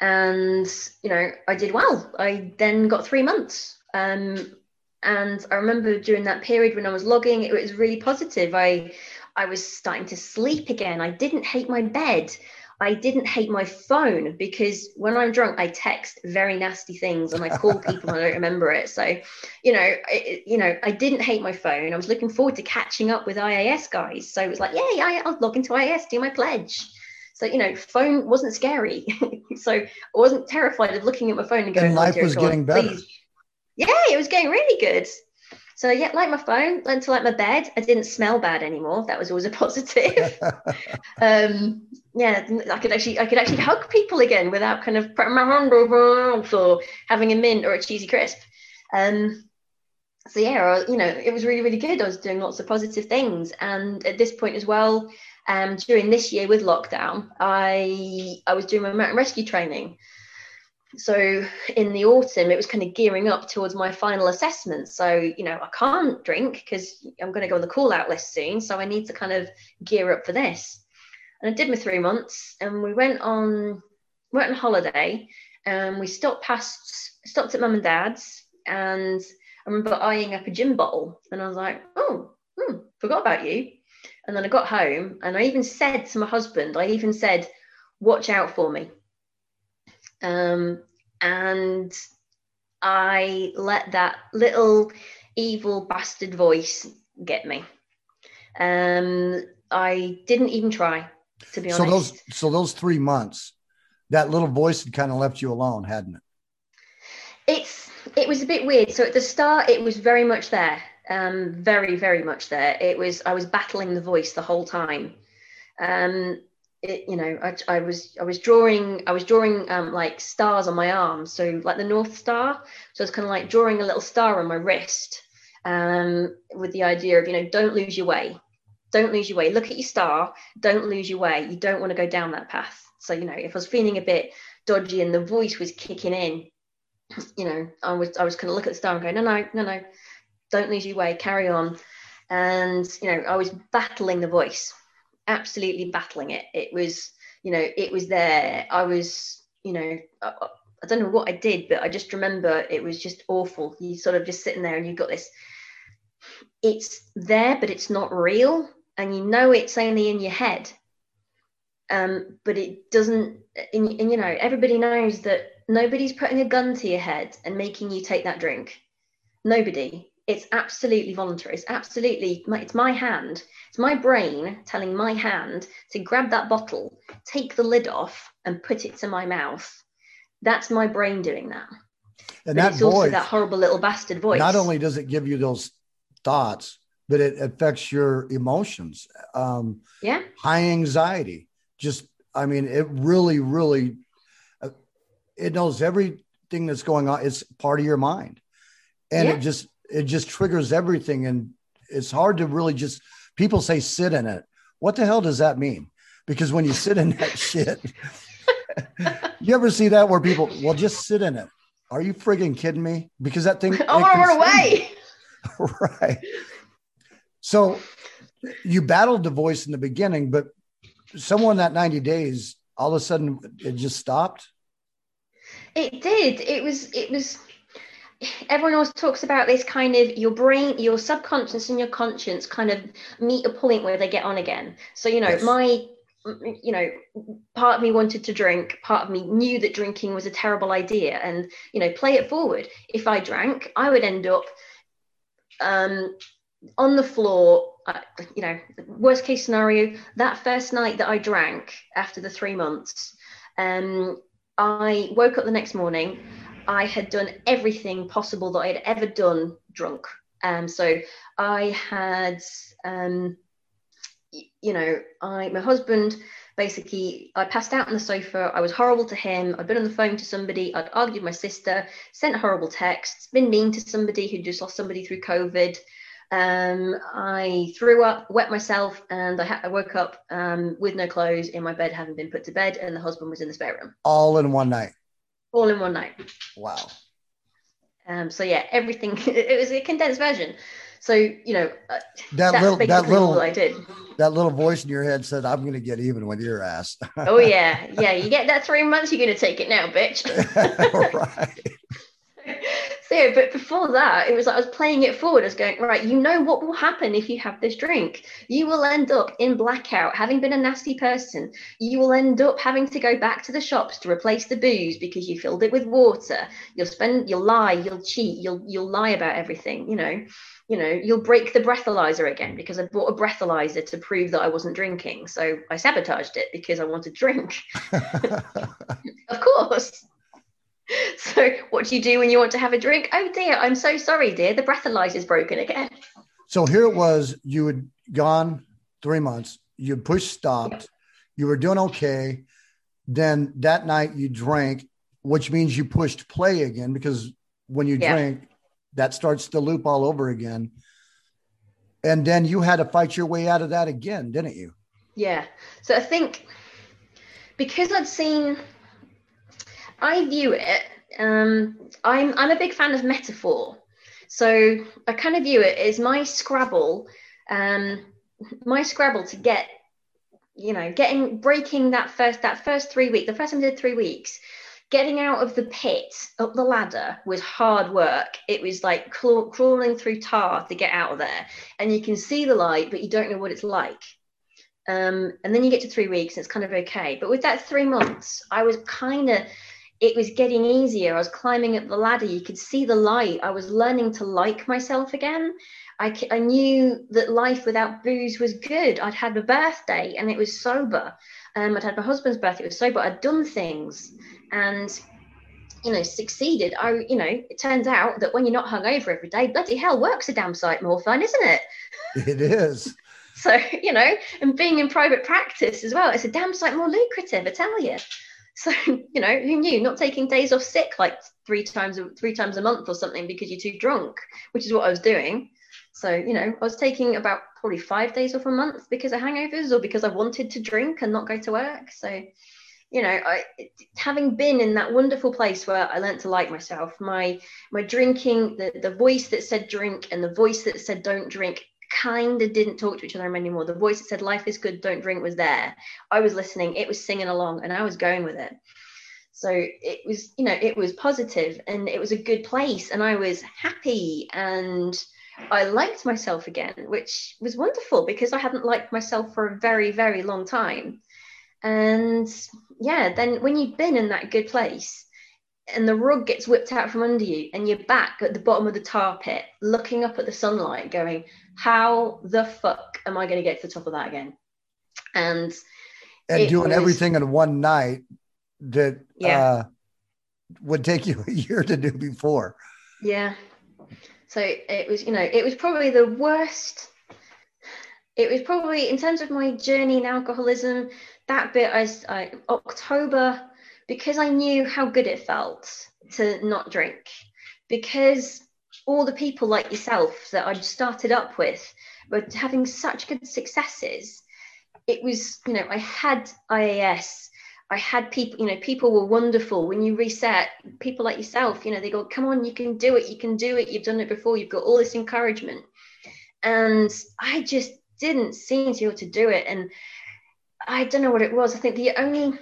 and you know I did well. I then got three months. Um, and I remember during that period when I was logging, it was really positive. I I was starting to sleep again. I didn't hate my bed. I didn't hate my phone because when I'm drunk, I text very nasty things and I call people and I don't remember it. So, you know, it, you know, I didn't hate my phone. I was looking forward to catching up with IAS guys. So it was like, yeah, yeah, I'll log into IAS, do my pledge. So, you know, phone wasn't scary. so I wasn't terrified of looking at my phone and going, and life oh, was God, getting better. Please. Yeah, it was getting really good. So yeah, like my phone, learned to like my bed. I didn't smell bad anymore. That was always a positive. um, yeah, I could actually I could actually hug people again without kind of putting my hand over or having a mint or a cheesy crisp. Um, so yeah, you know, it was really really good. I was doing lots of positive things, and at this point as well, um, during this year with lockdown, I I was doing my mountain rescue training so in the autumn it was kind of gearing up towards my final assessment. So you know i can't drink because i'm going to go on the call out list soon so i need to kind of gear up for this. And i did my three months and we went on went on holiday and we stopped past stopped at mum and dad's and i remember eyeing up a gin bottle and i was like oh hmm, forgot about you. And then i got home and i even said to my husband i even said watch out for me um, and I let that little evil bastard voice get me. Um, I didn't even try, to be honest. So those, so those three months, that little voice had kind of left you alone, hadn't it? It's it was a bit weird. So at the start, it was very much there, um, very very much there. It was I was battling the voice the whole time. Um, it, you know, I, I, was I was drawing I was drawing um, like stars on my arm, so like the North Star. So I was kind of like drawing a little star on my wrist, um, with the idea of you know don't lose your way, don't lose your way. Look at your star, don't lose your way. You don't want to go down that path. So you know, if I was feeling a bit dodgy and the voice was kicking in, you know, I was I was kind of look at the star and go no no no no, don't lose your way, carry on, and you know I was battling the voice absolutely battling it. It was, you know, it was there. I was, you know, I, I don't know what I did, but I just remember it was just awful. You sort of just sitting there and you've got this, it's there, but it's not real. And you know it's only in your head. Um, but it doesn't, and, and you know, everybody knows that nobody's putting a gun to your head and making you take that drink. Nobody it's absolutely voluntary. It's absolutely, it's my hand. It's my brain telling my hand to grab that bottle, take the lid off, and put it to my mouth. That's my brain doing that. And but that it's voice, also that horrible little bastard voice. Not only does it give you those thoughts, but it affects your emotions. Um, yeah. High anxiety. Just, I mean, it really, really, uh, it knows everything that's going on. It's part of your mind. And yeah. it just it just triggers everything and it's hard to really just people say sit in it. What the hell does that mean? Because when you sit in that shit you ever see that where people well just sit in it. Are you frigging kidding me? Because that thing i want to run away. right. So you battled the voice in the beginning but someone that 90 days all of a sudden it just stopped? It did. It was it was everyone always talks about this kind of your brain your subconscious and your conscience kind of meet a point where they get on again so you know yes. my you know part of me wanted to drink part of me knew that drinking was a terrible idea and you know play it forward if i drank i would end up um on the floor uh, you know worst case scenario that first night that i drank after the three months um i woke up the next morning I had done everything possible that I had ever done drunk. Um, so I had, um, you know, I my husband basically I passed out on the sofa. I was horrible to him. I'd been on the phone to somebody. I'd argued with my sister, sent horrible texts, been mean to somebody who just lost somebody through COVID. Um, I threw up, wet myself, and I, ha- I woke up um, with no clothes in my bed, having been put to bed, and the husband was in the spare room. All in one night all in one night. Wow. Um, so yeah, everything. It was a condensed version. So you know, uh, that little that little I did. That little voice in your head said, "I'm going to get even with your ass." oh yeah, yeah. You get that three months, you're going to take it now, bitch. right. So, but before that, it was like I was playing it forward. I was going, right, you know what will happen if you have this drink? You will end up in blackout, having been a nasty person. You will end up having to go back to the shops to replace the booze because you filled it with water. You'll spend, you'll lie, you'll cheat, you'll you'll lie about everything, you know. You know, you'll break the breathalyzer again because I bought a breathalyzer to prove that I wasn't drinking. So I sabotaged it because I wanted to drink. of course. so what do you do when you want to have a drink? Oh dear, I'm so sorry, dear. The breathalyzer's broken again. So here it was. You had gone three months. You pushed stopped. You were doing okay. Then that night you drank, which means you pushed play again because when you yeah. drink, that starts the loop all over again. And then you had to fight your way out of that again, didn't you? Yeah. So I think because I'd seen I view it. Um, I'm I'm a big fan of metaphor, so I kind of view it as my Scrabble, um, my Scrabble to get, you know, getting breaking that first that first three weeks. The first time I did three weeks, getting out of the pit up the ladder was hard work. It was like crawling through tar to get out of there, and you can see the light, but you don't know what it's like. Um, and then you get to three weeks, and it's kind of okay. But with that three months, I was kind of it was getting easier. I was climbing up the ladder. You could see the light. I was learning to like myself again. I, I knew that life without booze was good. I'd had a birthday and it was sober. Um, I'd had my husband's birthday, it was sober. I'd done things and, you know, succeeded. I, you know, it turns out that when you're not hungover every day, bloody hell, work's a damn sight more fun, isn't it? It is. so, you know, and being in private practice as well, it's a damn sight more lucrative, I tell you. So you know, who knew? Not taking days off sick like three times three times a month or something because you're too drunk, which is what I was doing. So you know, I was taking about probably five days off a month because of hangovers or because I wanted to drink and not go to work. So you know, I, having been in that wonderful place where I learned to like myself, my my drinking, the the voice that said drink and the voice that said don't drink kind of didn't talk to each other anymore. The voice that said life is good, don't drink was there. I was listening, it was singing along, and I was going with it. So it was, you know, it was positive and it was a good place, and I was happy and I liked myself again, which was wonderful because I hadn't liked myself for a very, very long time. And yeah, then when you've been in that good place, and the rug gets whipped out from under you and you're back at the bottom of the tar pit looking up at the sunlight going how the fuck am i going to get to the top of that again? And and doing was, everything in one night that yeah. uh, would take you a year to do before. Yeah. So it was you know it was probably the worst it was probably in terms of my journey in alcoholism that bit i, I october because I knew how good it felt to not drink, because all the people like yourself that I'd started up with were having such good successes. It was, you know, I had IAS, I had people, you know, people were wonderful. When you reset, people like yourself, you know, they go, come on, you can do it, you can do it, you've done it before, you've got all this encouragement. And I just didn't seem to be able to do it. And I don't know what it was. I think the only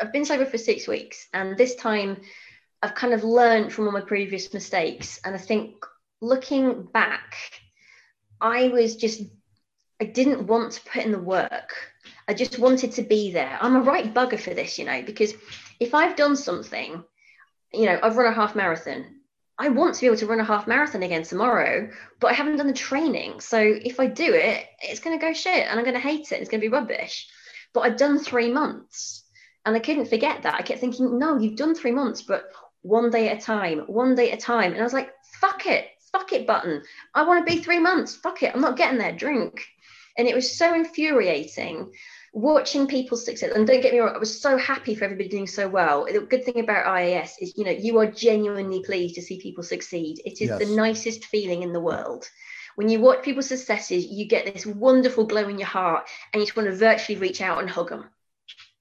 I've been sober for six weeks, and this time I've kind of learned from all my previous mistakes. And I think looking back, I was just, I didn't want to put in the work. I just wanted to be there. I'm a right bugger for this, you know, because if I've done something, you know, I've run a half marathon. I want to be able to run a half marathon again tomorrow, but I haven't done the training. So if I do it, it's going to go shit and I'm going to hate it. It's going to be rubbish. But I've done three months. And I couldn't forget that. I kept thinking, no, you've done three months, but one day at a time, one day at a time. And I was like, fuck it, fuck it, button. I want to be three months. Fuck it. I'm not getting there. Drink. And it was so infuriating watching people succeed. And don't get me wrong, I was so happy for everybody doing so well. The good thing about IAS is, you know, you are genuinely pleased to see people succeed. It is yes. the nicest feeling in the world. When you watch people's successes, you get this wonderful glow in your heart and you just want to virtually reach out and hug them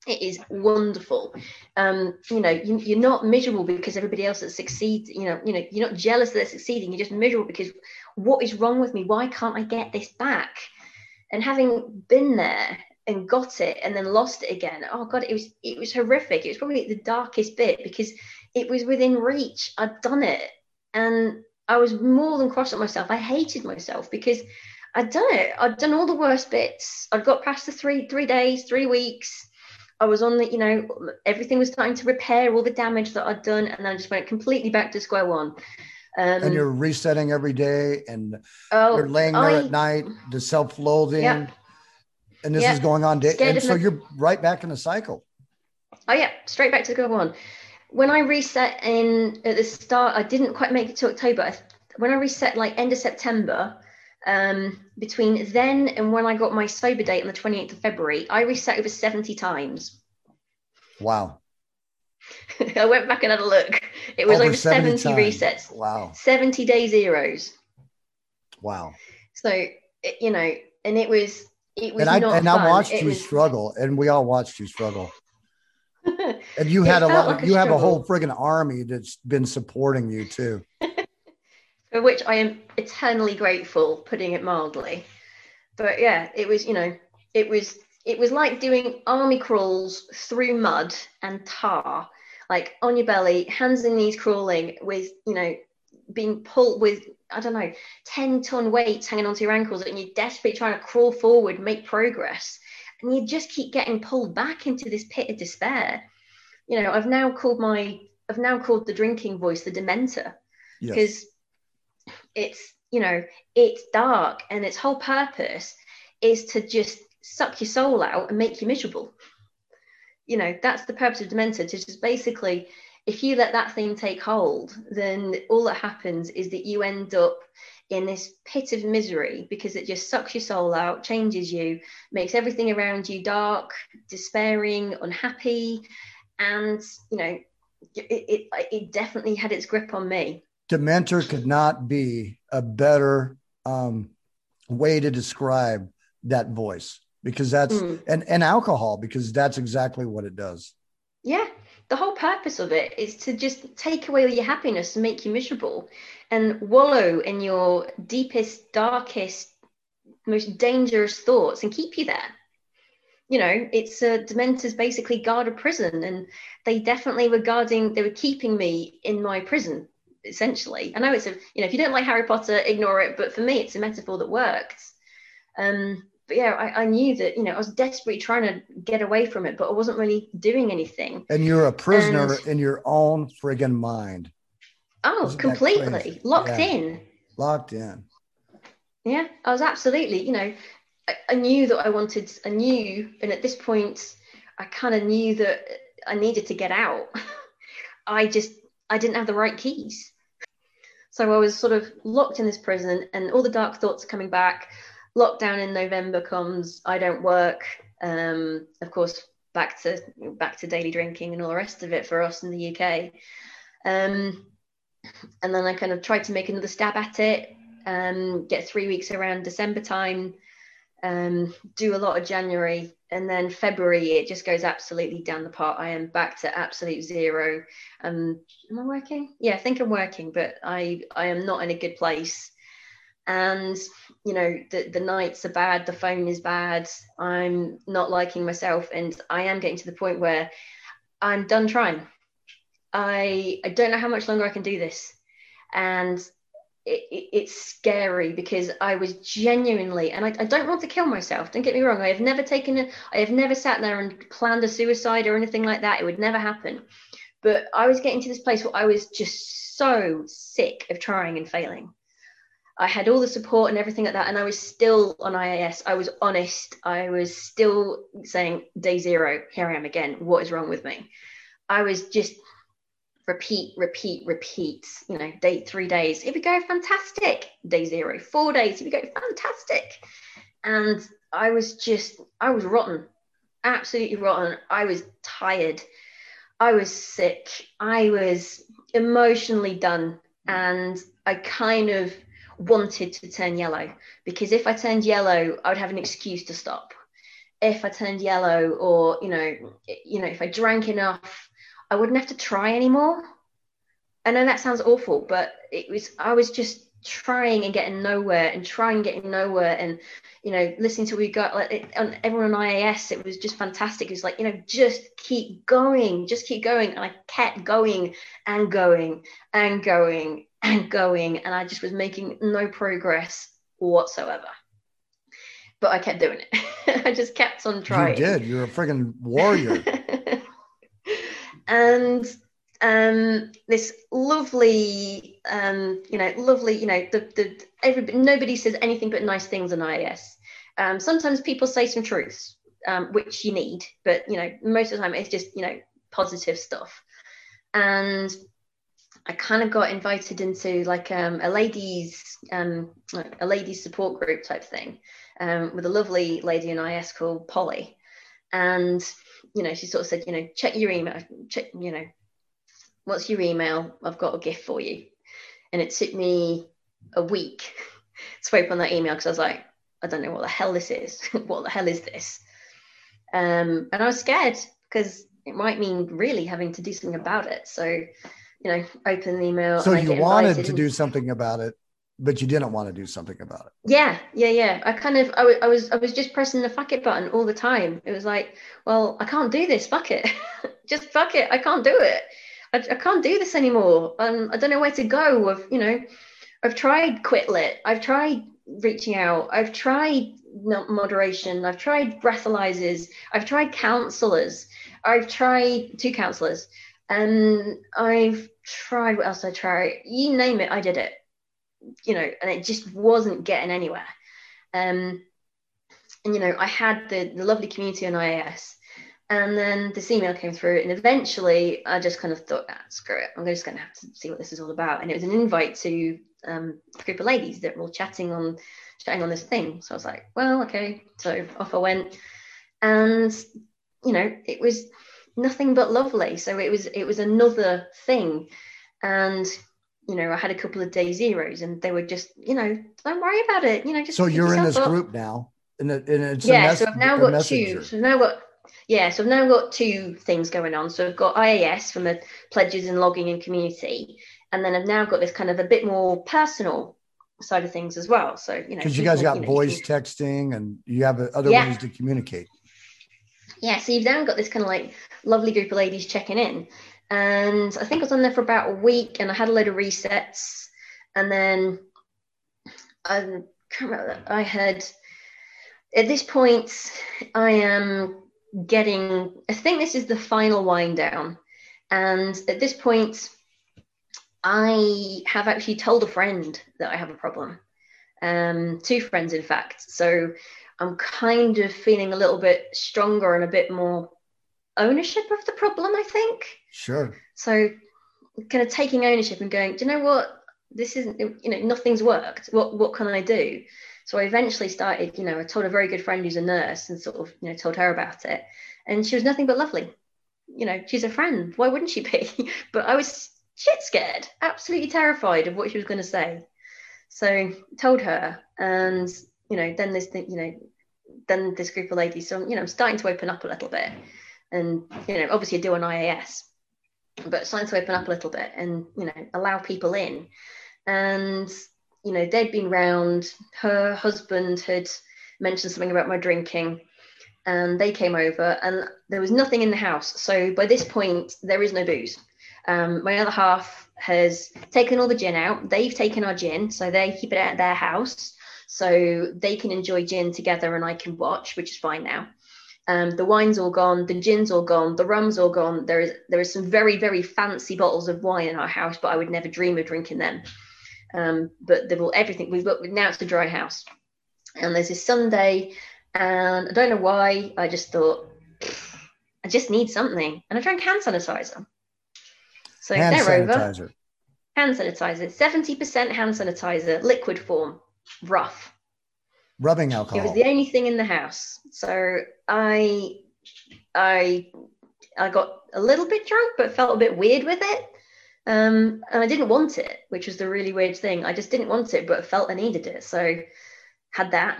it is wonderful um you know you, are not miserable because everybody else has succeeded you know you know you're not jealous that they're succeeding you're just miserable because what is wrong with me why can't i get this back and having been there and got it and then lost it again oh god it was it was horrific it was probably the darkest bit because it was within reach. I'd done it. And I was more than cross at myself. I hated myself because I'd done it. I'd done all the worst bits. I'd got past the three three days, three weeks. I was on the, you know, everything was starting to repair all the damage that I'd done, and then I just went completely back to square one. Um, and you're resetting every day, and oh, you're laying there I, at night, the self-loathing, yeah. and this yeah. is going on day, and so you're right back in the cycle. Oh yeah, straight back to square one when I reset in at the start, I didn't quite make it to October. When I reset like end of September, um, between then and when I got my sober date on the 28th of February, I reset over 70 times. Wow. I went back and had a look. It was over, over 70, 70 resets. Wow. 70 day zeros. Wow. So, you know, and it was, it was and I, not and fun. I watched it you was... struggle and we all watched you struggle. and you had a lot like you have a whole friggin' army that's been supporting you too for which i am eternally grateful putting it mildly. But yeah it was you know it was it was like doing army crawls through mud and tar like on your belly hands and knees crawling with you know being pulled with i don't know 10 ton weights hanging onto your ankles and you're desperately trying to crawl forward make progress. And you just keep getting pulled back into this pit of despair. You know i've now called my i've now called the drinking voice the dementor. Yes. It's you know it's dark and its whole purpose is to just suck your soul out and make you miserable you know that's the purpose of dementor to just basically if you let that thing take hold then all that happens is that you end up in this pit of misery because it just sucks your soul out, changes you, makes everything around you dark, despairing, unhappy. And, you know, it, it, it definitely had its grip on me. Dementor could not be a better um, way to describe that voice because that's, mm. and, and alcohol, because that's exactly what it does. Yeah. The whole purpose of it is to just take away your happiness and make you miserable and wallow in your deepest, darkest, most dangerous thoughts and keep you there. You know, it's uh, Dementors basically guard a prison, and they definitely were guarding, they were keeping me in my prison, essentially. I know it's a, you know, if you don't like Harry Potter, ignore it, but for me, it's a metaphor that worked. Um, but yeah, I, I, knew that you know I was desperately trying to get away from it, but I wasn't really doing anything. And you're a prisoner and, in your own friggin' mind. Oh, Isn't completely locked yeah. in. Locked in. Yeah, I was absolutely, you know, I, I knew that I wanted, I knew, and at this point, I kind of knew that I needed to get out. I just, I didn't have the right keys. So I was sort of locked in this prison, and all the dark thoughts are coming back. Lockdown in November comes. I don't work. Um, of course, back to back to daily drinking and all the rest of it for us in the UK. Um, and then I kind of tried to make another stab at it, um, get three weeks around December time, um, do a lot of January, and then February it just goes absolutely down the pot. I am back to absolute zero. Um, am I working? Yeah, I think I'm working, but I I am not in a good place. And you know the the nights are bad, the phone is bad. I'm not liking myself, and I am getting to the point where I'm done trying. I I don't know how much longer I can do this, and it, it, it's scary because I was genuinely, and I, I, don't want to kill myself. Don't get me wrong. I have never taken a, I have never sat there and planned a suicide or anything like that. It would never happen. But I was getting to this place where I was just so sick of trying and failing. I had all the support and everything like that, and I was still on IAS. I was honest. I was still saying, "Day zero, here I am again. What is wrong with me?" I was just repeat, repeat, repeat, you know, day three days, it we go fantastic. Day zero, four days, it we go fantastic. And I was just, I was rotten, absolutely rotten. I was tired. I was sick. I was emotionally done. And I kind of wanted to turn yellow because if I turned yellow, I would have an excuse to stop. If I turned yellow, or you know, you know, if I drank enough, I wouldn't have to try anymore. I know that sounds awful, but it was I was just trying and getting nowhere and trying getting nowhere and you know listening to we got like it, on everyone on ias it was just fantastic. It was like you know just keep going just keep going. And i kept going and going and going and going. And i just was making no progress whatsoever. But i kept doing it. I just kept on trying. you did. You're a friggin' warrior and um, this lovely, um, you know, lovely, you know, the, the everybody, nobody says anything but nice things on IAS. Um, sometimes people say some truths, um, which you need, but you know, most of the time it's just you know positive stuff. And I kind of got invited into like um, a ladies um, a ladies support group type thing with a lovely lady in IAS called Polly, and you know she sort of said you know check your email check you know what's your email? I've got a gift for you. And it took me a week to open that email because I was like, I don't know what the hell this is. what the hell is this? Um, and I was scared because it might mean really having to do something about it. So, you know, open the email. So you wanted to do something about it, but you didn't want to do something about it. Yeah, yeah, yeah. I kind of, I, w- I was, I was just pressing the fuck it button all the time. It was like, well, I can't do this. Fuck it. just fuck it. I can't do it. I, I can't do this anymore. Um, I don't know where to go. I've, you know, I've tried Quitlet. I've tried reaching out. I've tried moderation. I've tried breathalyzers. I've tried counselors. I've tried two counselors. And I've tried what else I tried. You name it, I did it. You know, and it just wasn't getting anywhere. Um, and you know, I had the, the lovely community on IAS and then this email came through, and eventually I just kind of thought, ah, screw it, I'm just going to have to see what this is all about. And it was an invite to um, a group of ladies that were all chatting on chatting on this thing. So I was like, well, okay. So off I went, and you know, it was nothing but lovely. So it was it was another thing, and you know, I had a couple of day zeros, and they were just, you know, don't worry about it. You know, just so you're in this up. group now, and, it's yeah. Mes- so I've now got two. So I've now got yeah, so I've now got two things going on. So I've got IAS from the pledges and logging and community, and then I've now got this kind of a bit more personal side of things as well. So you know, because you guys got you know, voice can... texting and you have other yeah. ways to communicate. Yeah, so you've now got this kind of like lovely group of ladies checking in, and I think I was on there for about a week, and I had a load of resets, and then I, I had at this point I am getting, I think this is the final wind down. And at this point, I have actually told a friend that I have a problem. Um, two friends, in fact. So I'm kind of feeling a little bit stronger and a bit more ownership of the problem, I think. Sure. So kind of taking ownership and going, do you know what? This isn't, you know, nothing's worked. What what can I do? So I eventually started, you know, I told a very good friend who's a nurse and sort of, you know, told her about it. And she was nothing but lovely. You know, she's a friend. Why wouldn't she be? but I was shit scared, absolutely terrified of what she was going to say. So told her, and you know, then this thing, you know, then this group of ladies. So you know, I'm starting to open up a little bit, and you know, obviously do an IAS, but starting to open up a little bit, and you know, allow people in, and you know, they'd been round. Her husband had mentioned something about my drinking, and they came over, and there was nothing in the house. So by this point, there is no booze. Um, my other half has taken all the gin out. They've taken our gin, so they keep it at their house, so they can enjoy gin together, and I can watch, which is fine now. Um, the wine's all gone, the gin's all gone, the rum's all gone. There is there is some very very fancy bottles of wine in our house, but I would never dream of drinking them. Um, but they will everything we've got now it's a dry house. And there's this Sunday, and I don't know why. I just thought I just need something, and I drank hand sanitizer. So hand they're sanitizer. over. Hand sanitizer, seventy percent hand sanitizer, liquid form, rough. Rubbing alcohol. It was the only thing in the house. So I, I, I got a little bit drunk, but felt a bit weird with it. Um, and I didn't want it, which was the really weird thing. I just didn't want it, but felt I needed it. So had that.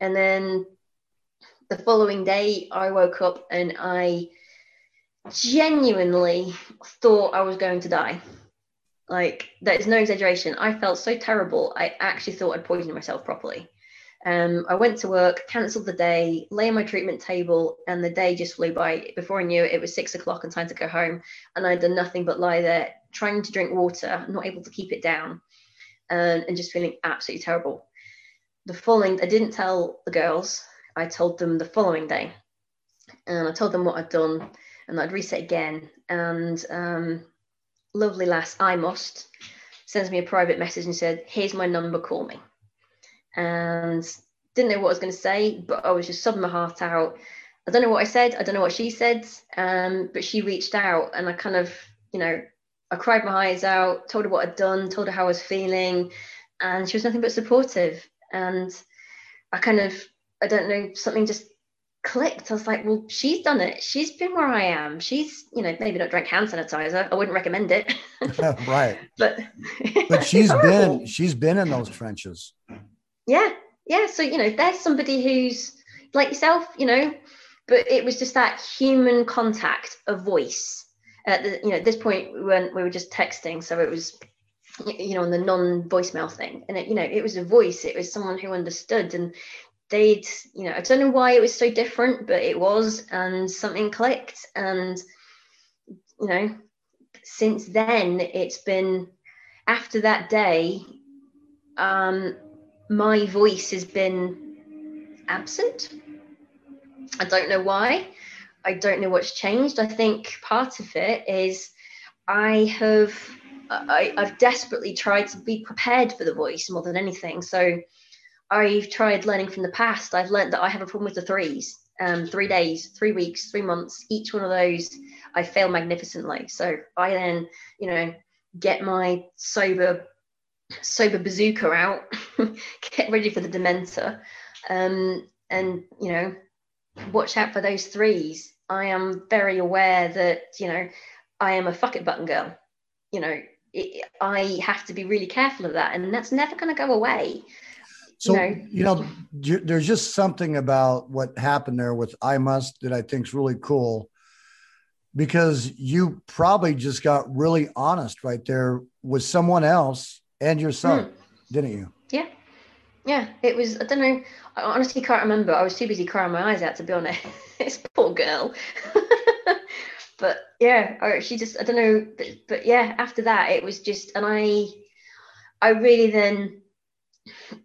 And then the following day, I woke up and I genuinely thought I was going to die. Like that is no exaggeration. I felt so terrible. I actually thought I'd poisoned myself properly. Um, I went to work, cancelled the day, lay on my treatment table, and the day just flew by. Before I knew it, it was six o'clock and time to go home. And I'd done nothing but lie there, trying to drink water, not able to keep it down, and, and just feeling absolutely terrible. The following, I didn't tell the girls. I told them the following day, and I told them what I'd done, and I'd reset again. And um, lovely lass, I must, sends me a private message and said, "Here's my number. Call me." And didn't know what I was going to say, but I was just sobbing my heart out. I don't know what I said. I don't know what she said, um, but she reached out and I kind of, you know, I cried my eyes out, told her what I'd done, told her how I was feeling, and she was nothing but supportive. And I kind of, I don't know, something just clicked. I was like, well, she's done it. She's been where I am. She's, you know, maybe not drank hand sanitizer. I wouldn't recommend it. right. But but she's been she's been in those trenches. Yeah, yeah. So you know, there's somebody who's like yourself, you know, but it was just that human contact, a voice. At the, you know, at this point, we weren't. We were just texting, so it was, you know, on the non-voicemail thing, and it, you know, it was a voice. It was someone who understood, and they'd, you know, I don't know why it was so different, but it was, and something clicked, and you know, since then, it's been after that day. Um, my voice has been absent. I don't know why. I don't know what's changed. I think part of it is I have I, have desperately tried to be prepared for the voice more than anything. So I've tried learning from the past. I've learned that I have a problem with the threes. Um, three days, three weeks, three months. Each one of those, I fail magnificently. So I then, you know, get my sober sober bazooka out, get ready for the Dementor, um, and you know, watch out for those threes. I am very aware that you know, I am a fuck it button girl. You know, it, I have to be really careful of that, and that's never going to go away. So you know, you know, there's just something about what happened there with I must that I think is really cool because you probably just got really honest right there with someone else and yourself. mm. Didn't you? Yeah. Yeah, it was. I don't know. I honestly can't remember. I was too busy crying my eyes out to be honest. this poor girl. but yeah, she just. I don't know. But, but yeah, after that, it was just, and I, I really then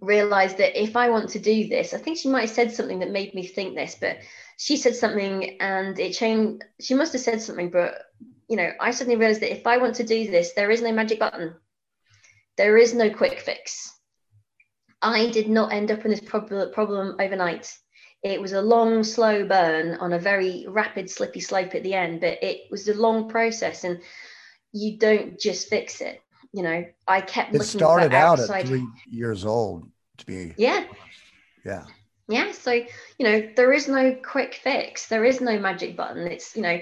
realized that if I want to do this, I think she might have said something that made me think this, but she said something and it changed. She must have said something, but you know, I suddenly realized that if I want to do this, there is no magic button. There is no quick fix. I did not end up in this problem overnight. It was a long, slow burn on a very rapid, slippy slope at the end, but it was a long process, and you don't just fix it. You know, I kept. It started out at three years old. To be yeah, yeah, yeah. So you know, there is no quick fix. There is no magic button. It's you know,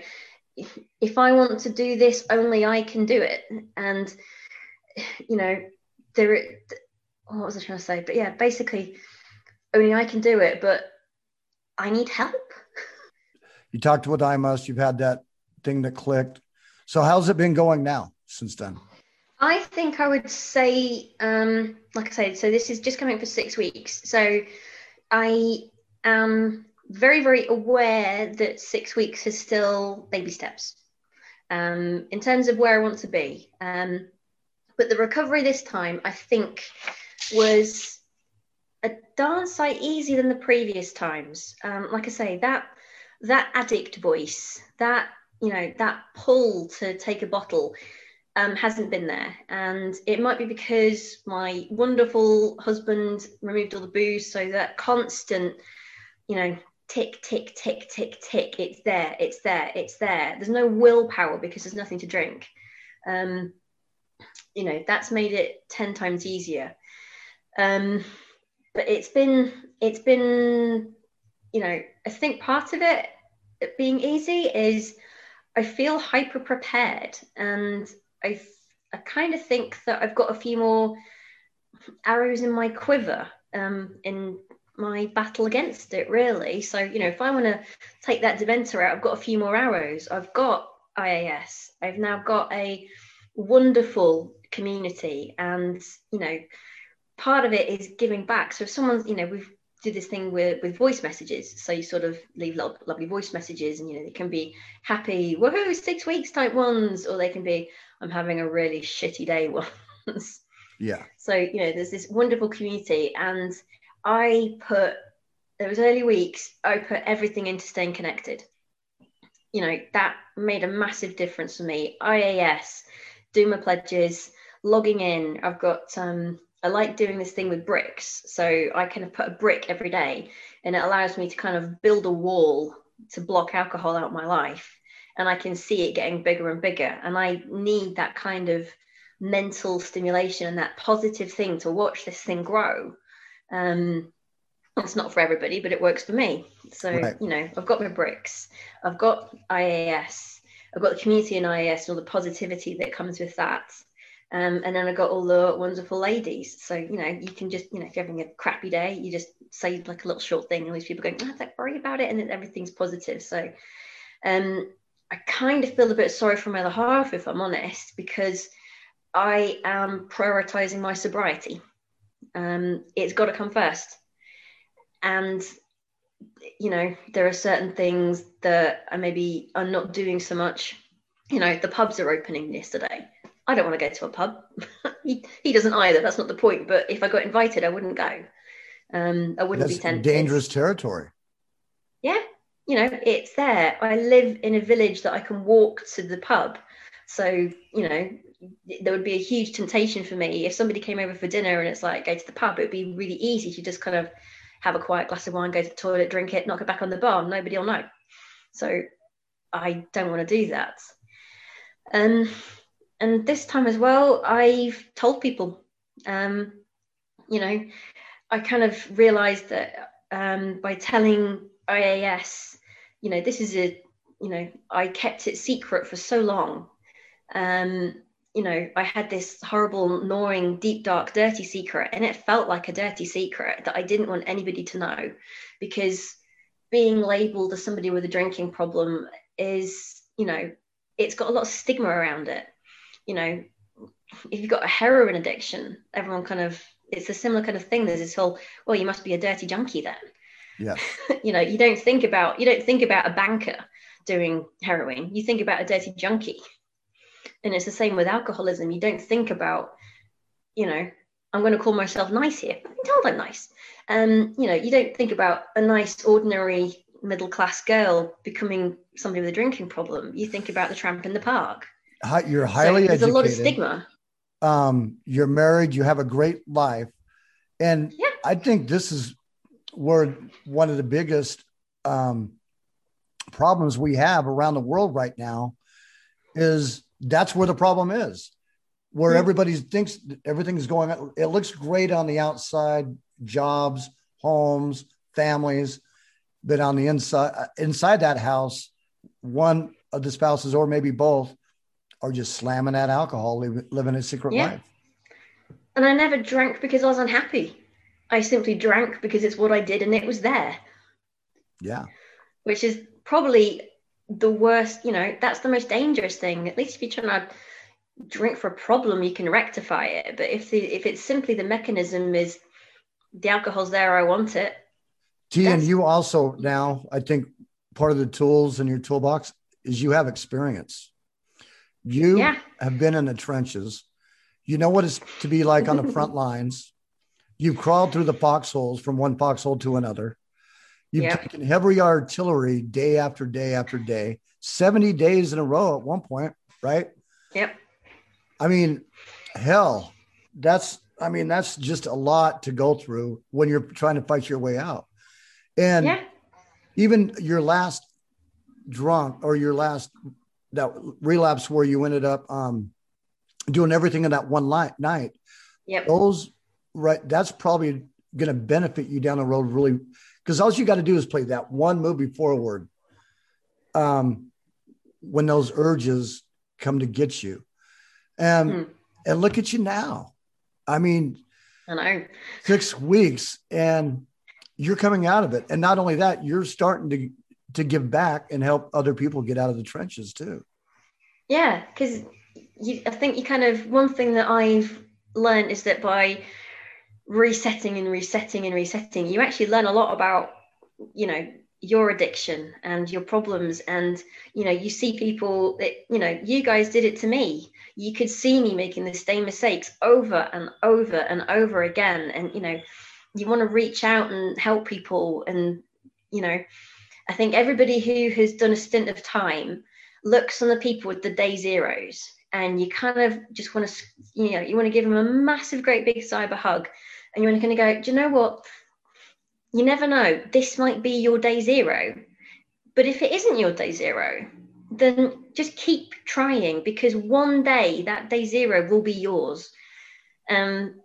if, if I want to do this, only I can do it, and you know, there. What was I trying to say? But yeah, basically, only I can do it, but I need help. You talked with I must. You've had that thing that clicked. So how's it been going now since then? I think I would say, um, like I said, so this is just coming for six weeks. So I am very, very aware that six weeks is still baby steps um, in terms of where I want to be. Um, but the recovery this time, I think, was a darn sight easier than the previous times. Um, like I say, that that addict voice, that you know, that pull to take a bottle um, hasn't been there. And it might be because my wonderful husband removed all the booze. So that constant, you know, tick, tick, tick, tick, tick, it's there, it's there, it's there. There's no willpower because there's nothing to drink. Um, you know that's made it 10 times easier. Um, but it's been it's been you know i think part of it being easy is i feel hyper prepared and i i kind of think that i've got a few more arrows in my quiver um, in my battle against it really. So you know if i want to take that dementor out i've got a few more arrows. I've got ias i've now got a wonderful community and you know part of it is giving back. So if someone's you know we've do this thing with with voice messages. So you sort of leave lo- lovely voice messages and you know they can be happy woohoo six weeks type ones or they can be i'm having a really shitty day ones yeah. So you know there's this wonderful community and i put there was early weeks i put everything into staying connected. You know that made a massive difference for me. Ias doing my pledges logging in i've got um I like doing this thing with bricks. So I kind of put a brick every day and it allows me to kind of build a wall to block alcohol out my life. And I can see it getting bigger and bigger. And I need that kind of mental stimulation and that positive thing to watch this thing grow. Um, it's not for everybody, but it works for me. So, right. you know, I've got my bricks, I've got IAS, I've got the community in IAS and all the positivity that comes with that. Um, and then I got all the wonderful ladies. So, you know, you can just, you know, if you're having a crappy day, you just say like a little short thing, and these people going, oh, don't worry about it. And then everything's positive. So, um, I kind of feel a bit sorry for my other half, if I'm honest, because I am prioritizing my sobriety. Um, it's got to come first. And, you know, there are certain things that I maybe are not doing so much. You know, the pubs are opening yesterday I don't want to go to a pub. he, he doesn't either. That's not the point. But if I got invited, I wouldn't go. Um, I wouldn't That's be tempted. Dangerous territory. Yeah, you know, it's there. I live in a village that I can walk to the pub. So, you know, there would be a huge temptation for me if somebody came over for dinner and it's like go to the pub. It would be really easy to just kind of have a quiet glass of wine, go to the toilet, drink it, knock it back on the bar. Nobody will know. So, I don't want to do that. Um, and this time as well, I've told people, um, you know, I kind of realized that um, by telling IAS, you know, this is a, you know, I kept it secret for so long. Um, you know, I had this horrible, gnawing, deep, dark, dirty secret, and it felt like a dirty secret that I didn't want anybody to know because being labeled as somebody with a drinking problem is, you know, it's got a lot of stigma around it you know, if you've got a heroin addiction, everyone kind of it's a similar kind of thing. There's this whole, well, you must be a dirty junkie then. Yeah. you know, you don't think about you don't think about a banker doing heroin. You think about a dirty junkie. And it's the same with alcoholism. You don't think about, you know, I'm going to call myself nice here. I'm told I'm nice. Um, you know, you don't think about a nice, ordinary middle class girl becoming somebody with a drinking problem. You think about the tramp in the park you're highly so there's educated. a lot of stigma. Um, you're married. You have a great life, and yeah. I think this is where one of the biggest um, problems we have around the world right now is that's where the problem is where mm-hmm. everybody thinks everything's going on. It looks great on the outside, jobs, homes, families, but on the inside, inside that house, one of the spouses or maybe both are just slamming that alcohol, living a secret yeah. life. And I never drank because I was unhappy. I simply drank because it's what I did and it was there. Yeah. Which is probably the worst, you know, that's the most dangerous thing. At least if you're trying to drink for a problem, you can rectify it. But if the if it's simply the mechanism is the alcohol's there, I want it. T and you also now, I think part of the tools in your toolbox is you have experience. You yeah. have been in the trenches. You know what it's to be like on the front lines. You've crawled through the foxholes from one foxhole to another. You've yep. taken heavy artillery day after day after day, 70 days in a row at one point, right? Yep. I mean, hell, that's, I mean, that's just a lot to go through when you're trying to fight your way out. And yeah. even your last drunk or your last that relapse where you ended up um, doing everything in that one light, night. Yep. Those right. That's probably going to benefit you down the road, really, because all you got to do is play that one movie forward. Um, when those urges come to get you, and hmm. and look at you now. I mean, I know six weeks, and you're coming out of it, and not only that, you're starting to to give back and help other people get out of the trenches too. Yeah, because you, I think you kind of one thing that I've learned is that by resetting and resetting and resetting, you actually learn a lot about, you know, your addiction and your problems. And, you know, you see people that, you know, you guys did it to me. You could see me making the same mistakes over and over and over again. And, you know, you want to reach out and help people. And, you know, I think everybody who has done a stint of time looks on the people with the day zeros and you kind of just want to, you know, you want to give them a massive, great big cyber hug and you're going to go, do you know what? You never know. This might be your day zero. But if it isn't your day zero, then just keep trying because one day that day zero will be yours. Um,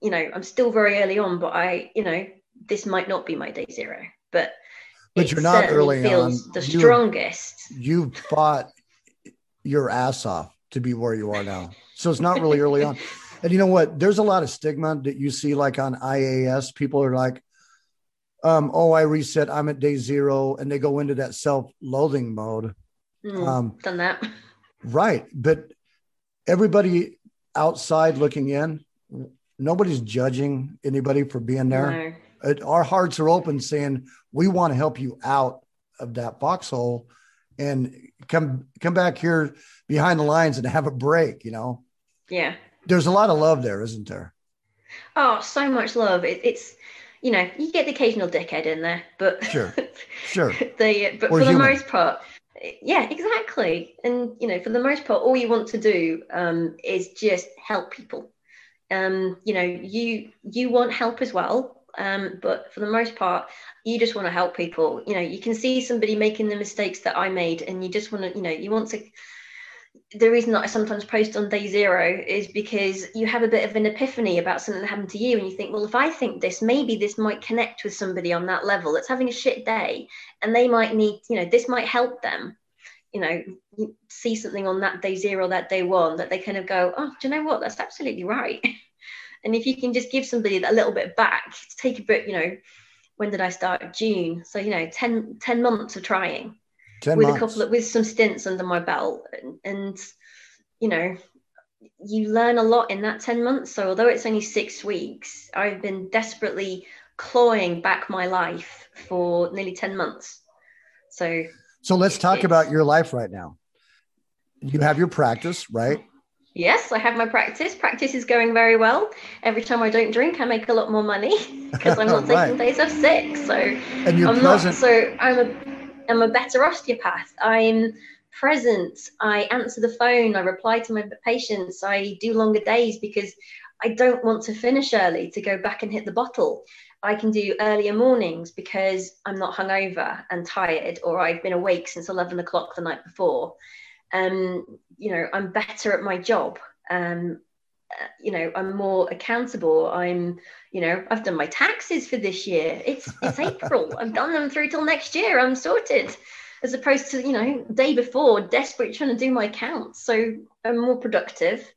you know, I'm still very early on, but I, you know, this might not be my day zero, but but you're not early feels on. The you, strongest. You fought your ass off to be where you are now, so it's not really early on. And you know what? There's a lot of stigma that you see, like on IAS. People are like, um, "Oh, I reset. I'm at day zero, and they go into that self-loathing mode. Mm, um, done that, right? But everybody outside looking in, nobody's judging anybody for being there. No. It, our hearts are open, saying we want to help you out of that foxhole and come come back here behind the lines and have a break. You know. Yeah there's a lot of love there, isn't there? Oh, so much love. It, it's you know you get the occasional dickhead in there, but sure, sure. the but We're for human. the most part, yeah, exactly. And you know, for the most part, all you want to do um, is just help people. Um, you know, you you want help as well, um, but for the most part, you just want to help people. You know, you can see somebody making the mistakes that I made, and you just want to, you know, you want to the reason that I sometimes post on day zero is because you have a bit of an epiphany about something that happened to you, and you think, well, if I think this, maybe this might connect with somebody on that level that's having a shit day, and they might need, you know, this might help them. You know, see something on that day zero, that day one, that they kind of go, oh, do you know what? That's absolutely right. and if you can just give somebody a little bit back, take a bit, you know, when did I start? June. So, you know, 10, 10 months of trying with months. a couple of with some stints under my belt and, and you know you learn a lot in that 10 months so although it's only six weeks i've been desperately clawing back my life for nearly 10 months so so let's talk about your life right now you have your practice right Yes, I have my practice. Practice is going very well. Every time I don't drink, I make a lot more money because I'm not right. taking days off sick. So and you're I'm present. not. So I'm a am a better osteopath. I'm present. I answer the phone. I reply to my patients. I do longer days because I don't want to finish early to go back and hit the bottle. I can do earlier mornings because I'm not hungover and tired, or I've been awake since 11 o'clock the night before. Um, you know, I'm better at my job. Um, you know, I'm more accountable. I'm you know, I've done my taxes for this year. It's it's April. I've done them through till next year. I'm sorted. As opposed to, you know, day before, desperate trying to do my accounts. So I'm more productive.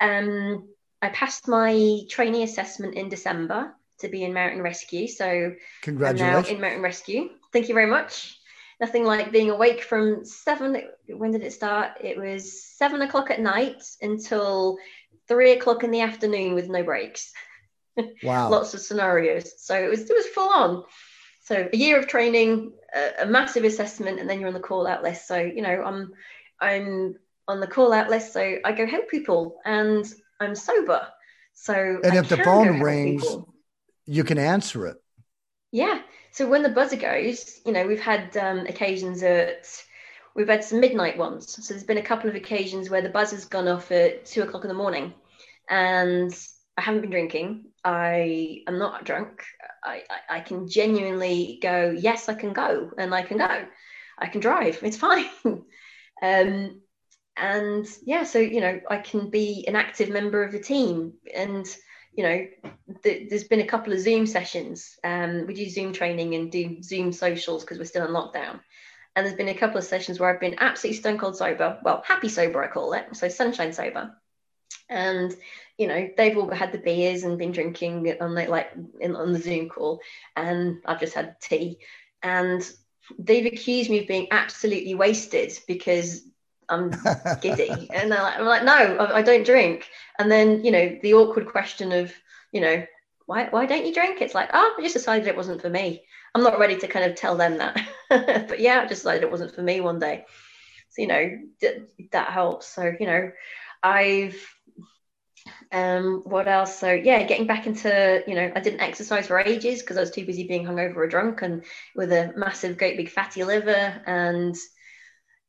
Um, I passed my trainee assessment in December to be in Mountain Rescue. So congratulations. I'm now in Mountain Rescue. Thank you very much. Nothing like being awake from seven. When did it start? It was seven o'clock at night until three o'clock in the afternoon with no breaks. Wow. Lots of scenarios. So it was it was full on. So a year of training, a, a, massive assessment, and then you're on the call out list. So you know, I'm I'm on the call out list, so I go help people, and I'm sober. So and I if the phone rings, you can answer it. Yeah. So when the buzzer goes, you know, we've had um, occasions at we've had some midnight ones. So there's been a couple of occasions where the buzzer's gone off at two o'clock in the morning, and I haven't been drinking. I am not drunk. I, I, I, can genuinely go, yes, I can go and I can go. I can drive. It's fine. um, and yeah, so, you know, I can be an active member of the team. And, you know, th- there's been a couple of Zoom sessions. Um, we do Zoom training and do Zoom socials because we're still in lockdown. And there's been a couple of sessions where I've been absolutely stone cold sober. Well, happy sober, I call it. So sunshine sober. And you know, they've all had the beers and been drinking on the, like in, on the Zoom call, and I've just had tea, and they've accused me of being absolutely wasted because I'm giddy. and like, I'm like, no, I, I don't drink. And then, you know, the awkward question of, you know, why, why don't you drink? It's like, oh, I just decided it wasn't for me. I'm not ready to kind of tell them that. but yeah, I just decided it wasn't for me one day. So, you know, that helps. So, you know, I've um what else so yeah getting back into you know i didn't exercise for ages because i was too busy being hungover or drunk and with a massive great big fatty liver and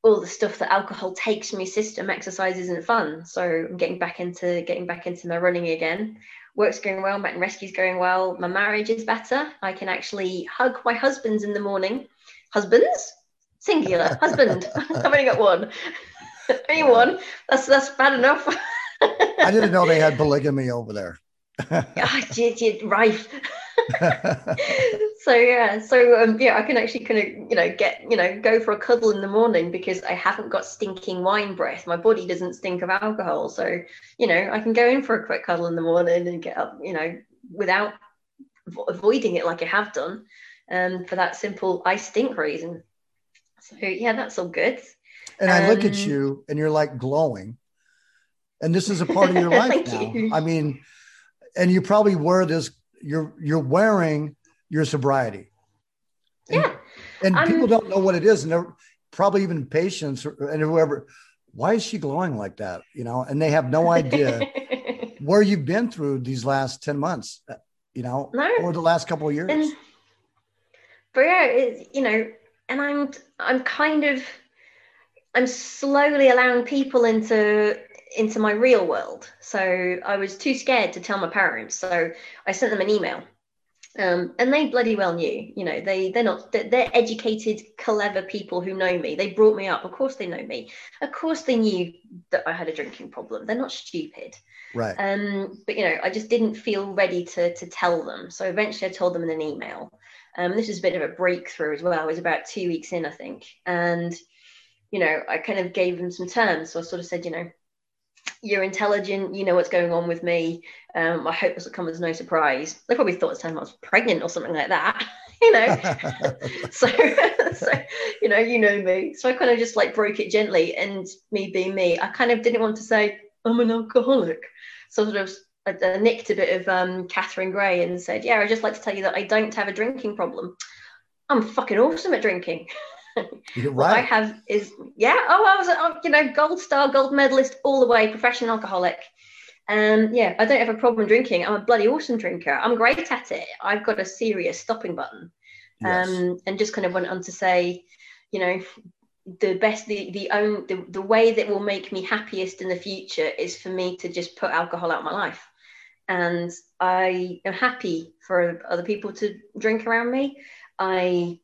all the stuff that alcohol takes from your system exercise isn't fun so i'm getting back into getting back into my running again work's going well mountain rescue's going well my marriage is better. I can actually hug my husbands in the morning. Husbands? Singular. Husband. I've only got one. Anyone that's that's bad enough. I didn't know they had polygamy over there. oh, did, did, rife. So yeah, so um, yeah, I can actually kind of you know get you know go for a cuddle in the morning because I haven't got stinking wine breath. My body doesn't stink of alcohol, so you know I can go in for a quick cuddle in the morning and get up you know without avoiding it like I have done, um, for that simple I stink reason. So yeah, that's all good. And I look at um, you and you're like glowing and this is a part of your life now. You. I mean, and you probably wear this. You're you're wearing your sobriety. And, yeah, and I'm, people don't know what it is, and they're probably even patients or, and whoever. Why is she glowing like that? You know, and they have no idea where you've been through these last ten months. Uh, you know, no. or the last couple of years. And, but yeah, it, you know, and I'm I'm kind of I'm slowly allowing people into into my real world. So I was too scared to tell my parents. So I sent them an email. Um, and they bloody well knew, you know, they they're not they're educated, clever people who know me. They brought me up. Of course they know me. Of course they knew that I had a drinking problem. They're not stupid. Right. Um, but you know, I just didn't feel ready to to tell them. So eventually I told them in an email. Um, this was a bit of a breakthrough as well. It was about two weeks in, I think. And, you know, I kind of gave them some terms. So I sort of said, you know, you're intelligent, you know what's going on with me. Um, I hope this will come as no surprise. They probably thought at the time I was pregnant or something like that, you know. so, so, you know, you know me. So I kind of just like broke it gently. And me being me, I kind of didn't want to say, I'm an alcoholic. So sort of I, I nicked a bit of um, Catherine Gray and said, Yeah, I'd just like to tell you that I don't have a drinking problem. I'm fucking awesome at drinking. You're right. I have is yeah. Oh, I was a, you know gold star, gold medalist all the way, professional alcoholic. Um, yeah, I don't have a problem drinking. I'm a bloody awesome drinker. I'm great at it. I've got a serious stopping button. Yes. Um, and just kind of went on to say, you know, the best, the the own the, the way that will make me happiest in the future is for me to just put alcohol out of my life. And I am happy for other people to drink around me. I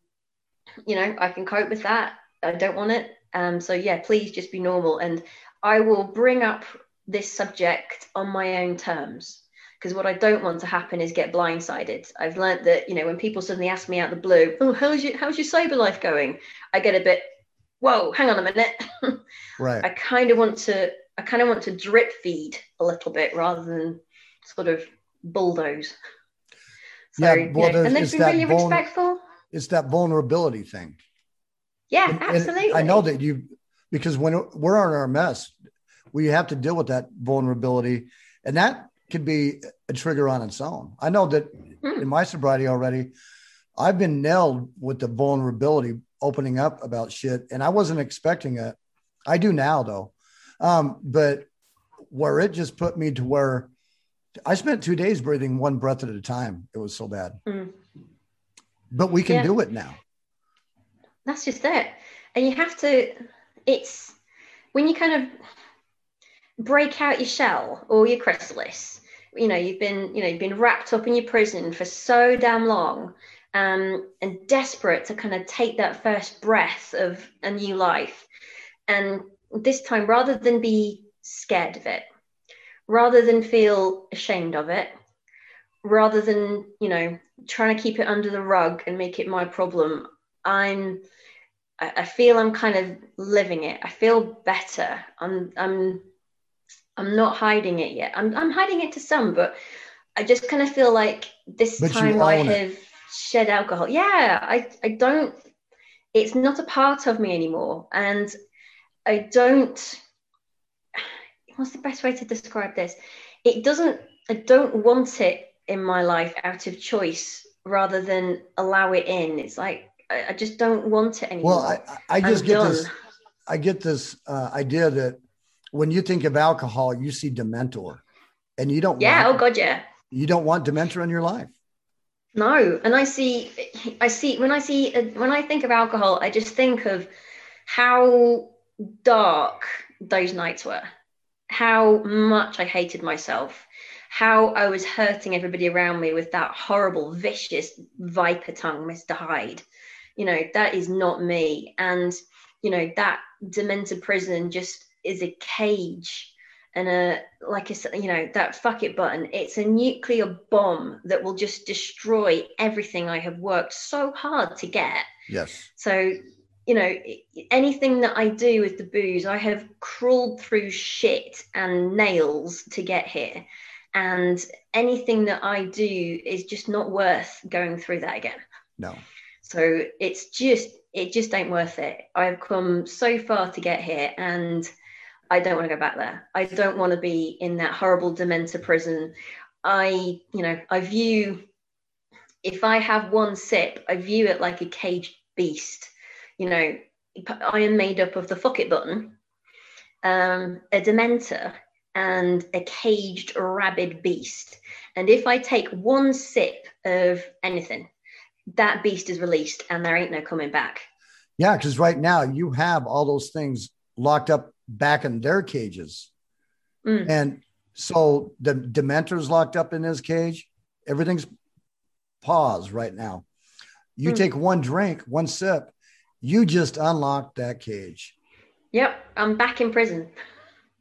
you know, I can cope with that. I don't want it. Um, so yeah, please just be normal. And I will bring up this subject on my own terms. Because what I don't want to happen is get blindsided. I've learned that, you know, when people suddenly ask me out the blue, oh, how's your how's your sober life going? I get a bit, whoa, hang on a minute. right. I kind of want to I kind of want to drip feed a little bit rather than sort of bulldoze. So, yeah, you know, and then be really respectful it's that vulnerability thing. Yeah, and, absolutely. And I know that you because when we're on our mess, we have to deal with that vulnerability, and that could be a trigger on its own. I know that mm. in my sobriety already, I've been nailed with the vulnerability, opening up about shit, and I wasn't expecting it. I do now though, um, but where it just put me to where I spent two days breathing one breath at a time. It was so bad. Mm but we can yeah. do it now. That's just it. And you have to, it's when you kind of break out your shell or your chrysalis, you know, you've been, you know, you've been wrapped up in your prison for so damn long um, and desperate to kind of take that first breath of a new life. And this time, rather than be scared of it, rather than feel ashamed of it, rather than, you know, trying to keep it under the rug and make it my problem i'm I, feel i'm kind of living it i feel better i'm i'm i'm not hiding it yet i'm, I'm hiding it to some but i just kind of feel like this but time i have it. shed alcohol yeah i i don't it's not a part of me anymore and I don't. What's the best way to describe this? It doesn't. I don't want it in my life out of choice rather than allow it in. It's like I, I just don't want it anymore. Well, I, I just I'm get done. this. I get this uh, idea that when you think of alcohol, you see Dementor, and you don't. Yeah. Want, Oh God. Yeah. You don't want Dementor in your life. No, and I see, I see when I see when I think of alcohol, I just think of how dark those nights were, how much I hated myself, how I was hurting everybody around me with that horrible, vicious viper tongue, Mr. Hyde. You know that is not me, and you know that demented prison just is a cage and a like I said, you know, that fuck it button. It's a nuclear bomb that will just destroy everything I have worked so hard to get. Yes. So, you know, anything that I do with the booze, I have crawled through shit and nails to get here. And anything that I do is just not worth going through that again. No. So it's just, it just ain't worth it. I've come so far to get here and I don't want to go back there. I don't want to be in that horrible dementor prison. I, you know, I view if I have one sip, I view it like a caged beast. You know, I am made up of the fuck it button, um, a dementor, and a caged rabid beast. And if I take one sip of anything, that beast is released and there ain't no coming back. Yeah, because right now you have all those things locked up back in their cages. Mm. And so the Dementor's locked up in his cage. Everything's paused right now. You Mm. take one drink, one sip, you just unlock that cage. Yep, I'm back in prison.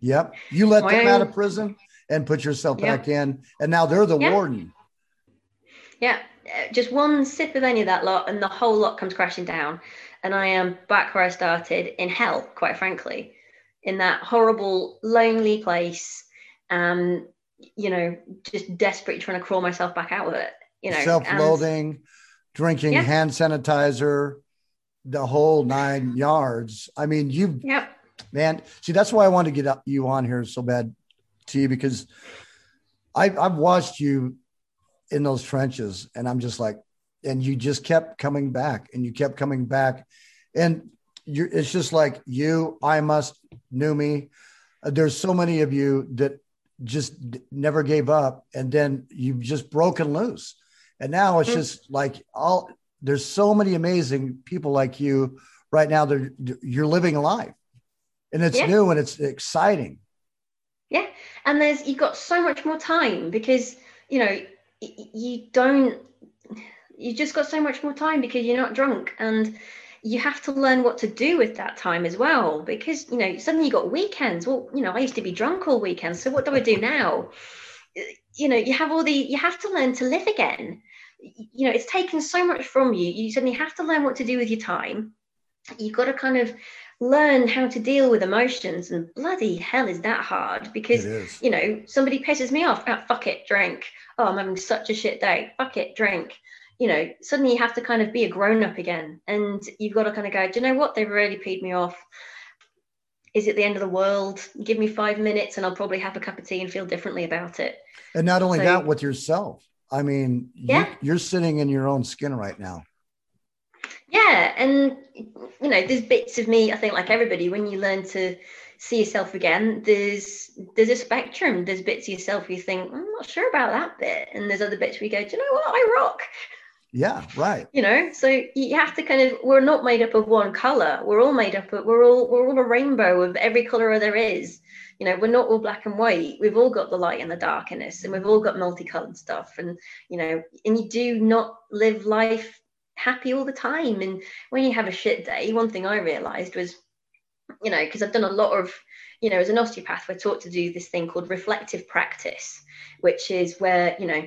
Yep. You let them out of prison and put yourself Yeah. back in. And now they're the Yeah. warden. Yeah, uh, just one sip of any of that lot, and the whole lot comes crashing down. And I am back where I started in hell, quite frankly, in that horrible, lonely place. Um, you know, just desperately trying to crawl myself back out of it. You know, self-loathing, drinking Yeah. hand sanitizer, the whole nine yards. I mean, you've Yep. Man. See, that's why I wanted to get you on here so bad, T, because I've I've watched you in those trenches, and I'm just like, and you just kept coming back, and you kept coming back, and you it's just like you, I must knew me. Uh, there's so many of you that just never gave up, and then you've just broken loose, and now it's Mm. just like all. There's so many amazing people like you right now. That you're living a life and it's Yeah. new and it's exciting. Yeah, and there's you've got so much more time because you know you don't you just got so much more time because you're not drunk. And you have to learn what to do with that time as well because you know suddenly you got weekends. Well you know i used to be drunk all weekend so what do i do now? You know you have all the you have to learn to live again. You know it's taken so much from you. You suddenly have to learn what to do with your time. You've got to kind of learn how to deal with emotions and bloody hell is that hard? Because you know somebody pisses me off oh, fuck it drink. Oh i'm having such a shit day. Fuck it drink. You know suddenly you have to kind of be a grown-up again and you've got to kind of go do you know what? They've really peed me off. Is it the end of the world? Give me five minutes and i'll probably have a cup of tea and feel differently about it. And not only So- that, with yourself. I mean, Yeah. you, you're sitting in your own skin right now. Yeah and you know there's bits of me i think like everybody when you learn to see yourself again there's there's a spectrum. There's bits of yourself you think mm, i'm not sure about that bit. And there's other bits where you go do you know what? I rock. Yeah, right. you know so you have to kind of we're not made up of one color. We're all made up of we're all we're all a rainbow of every color there is. You know we're not all black and white. We've all got the light and the darkness and we've all got multicolored stuff. And you know and you do not live life happy all the time and when you have a shit day one thing i realized was you know because i've done a lot of you know as an osteopath we're taught to do this thing called reflective practice which is where you know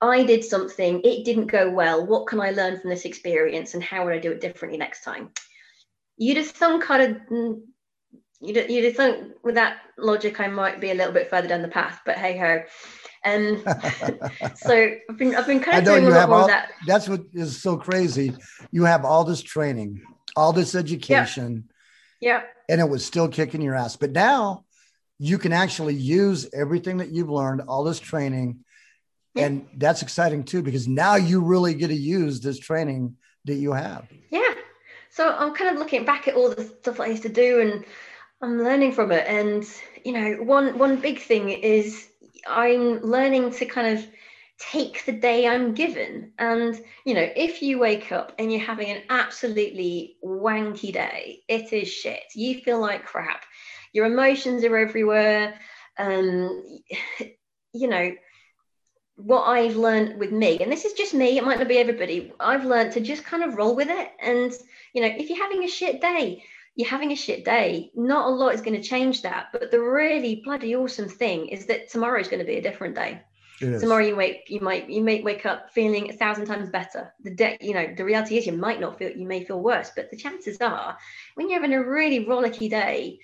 I did something, it didn't go well. What can I learn from this experience and how would I do it differently next time? You'd have thunk kind of, mm, you'd, you'd have thunk with that logic, I might be a little bit further down the path, but hey ho. Um, so I've been, I've been kind of doing a lot more all, of that. that's what is so crazy. You have all this training, all this education, Yeah. And it was still kicking your ass. But now you can actually use everything that you've learned, all this training. And that's exciting too, because now you really get to use this training that you have. Yeah. So I'm kind of looking back at all the stuff I used to do and I'm learning from it. And, you know, one one big thing is I'm learning to kind of take the day I'm given. And, you know, if you wake up and you're having an absolutely wanky day, it is shit. You feel like crap. Your emotions are everywhere. Um, you know, what I've learned with me, and this is just me, it might not be everybody, I've learned to just kind of roll with it. And, you know, if you're having a shit day, you're having a shit day. Not a lot is going to change that. But the really bloody awesome thing is that tomorrow is going to be a different day. Tomorrow you wake, you might you may wake up feeling a thousand times better. The day, you know, the reality is you might not feel, you may feel worse, but the chances are when you're having a really rollicky day,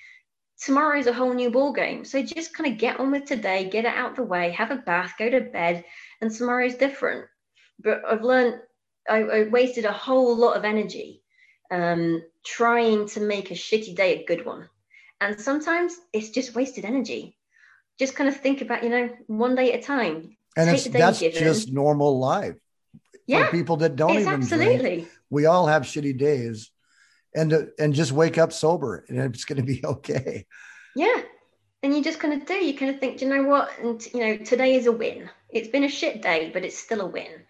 tomorrow is a whole new ball game. So just kind of get on with today, get it out the way, have a bath, go to bed, and tomorrow is different. But I've learned I, I wasted a whole lot of energy um, trying to make a shitty day a good one. And sometimes it's just wasted energy. Just kind of think about, you know, one day at a time. And it's, that's given. just normal life. Yeah. For people that don't even absolutely. Drink, we all have shitty days and uh, and just wake up sober and it's going to be okay. Yeah. And you just kind of do, you kind of think, do you know what? And, you know, today is a win. It's been a shit day, but it's still a win.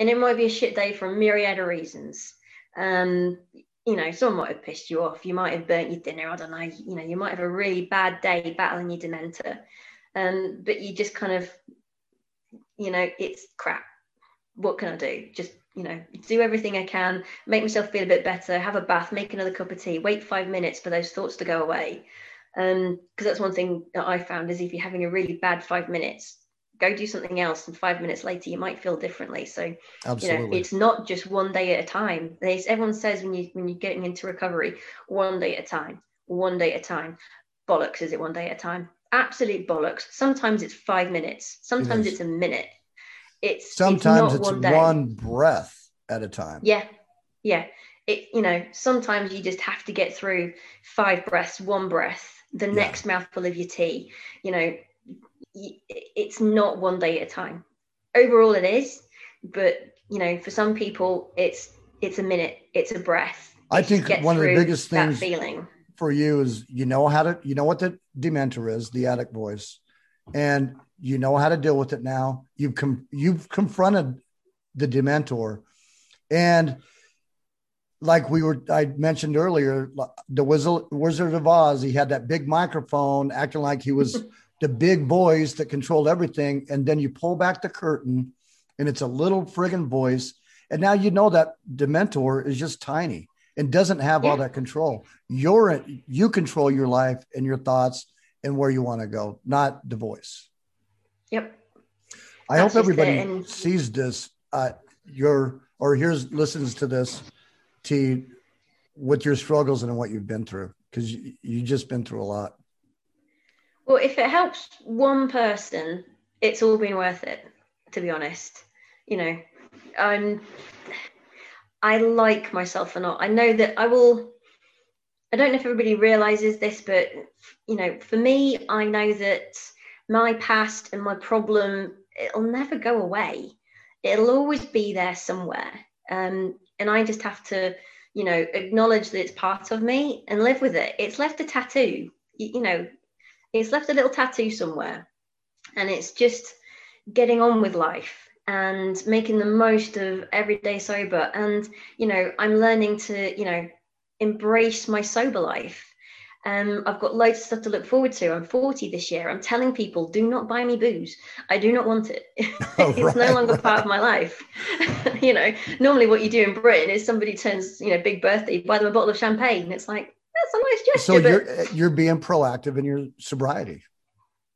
And it might be a shit day for a myriad of reasons. Um, you know, someone might have pissed you off. You might have burnt your dinner. I don't know. You know, you might have a really bad day battling your dementor. Um, but you just kind of, you know, it's crap. What can I do? Just, you know, do everything I can, make myself feel a bit better, have a bath, make another cup of tea, wait five minutes for those thoughts to go away. Um, because that's one thing that I found is if you're having a really bad five minutes, go do something else and five minutes later you might feel differently. So Absolutely. you know it's not just one day at a time. There's, everyone says when you when you're getting into recovery one day at a time one day at a time. Bollocks is it one day at a time? Absolute bollocks. Sometimes it's five minutes. Sometimes it it's a minute. It's sometimes it's, it's one, one breath at a time. Yeah. Yeah. It you know sometimes you just have to get through five breaths one breath the yeah. next mouthful of your tea. You know it's not one day at a time. Overall, it is, but you know, for some people, it's it's a minute, it's a breath. I think one of the biggest things feeling for you is you know how to you know what the dementor is, the addict voice, and you know how to deal with it now. You've com- you've confronted the dementor, and like we were I mentioned earlier, the Wizard Wizard of Oz, he had that big microphone, acting like he was. the big boys that control everything. And then you pull back the curtain and it's a little friggin' voice. And now you know that Dementor is just tiny and doesn't have yeah. all that control. You're you control your life and your thoughts and where you want to go, not the voice. Yep. I That's hope everybody and- sees this. Uh, your or here's listens to this, T, with your struggles and what you've been through because you, you just been through a lot. Well, if it helps one person, it's all been worth it, to be honest. You know, I'm I like myself or not. I know that I will I don't know if everybody realizes this, but you know, for me, I know that my past and my problem, it'll never go away. It'll always be there somewhere. Um, and I just have to, you know, acknowledge that it's part of me and live with it. It's left a tattoo. You, you know, it's left a little tattoo somewhere and it's just getting on with life and making the most of every day sober and you know i'm learning to you know embrace my sober life um, I've got loads of stuff to look forward to. I'm 40 this year. I'm telling people, do not buy me booze. I do not want it. Oh, it's right, no longer right. part of my life. you know, normally what you do in Britain is somebody turns, you know, big birthday, buy them a bottle of champagne. It's like, that's a nice gesture. So you're you're being proactive in your sobriety.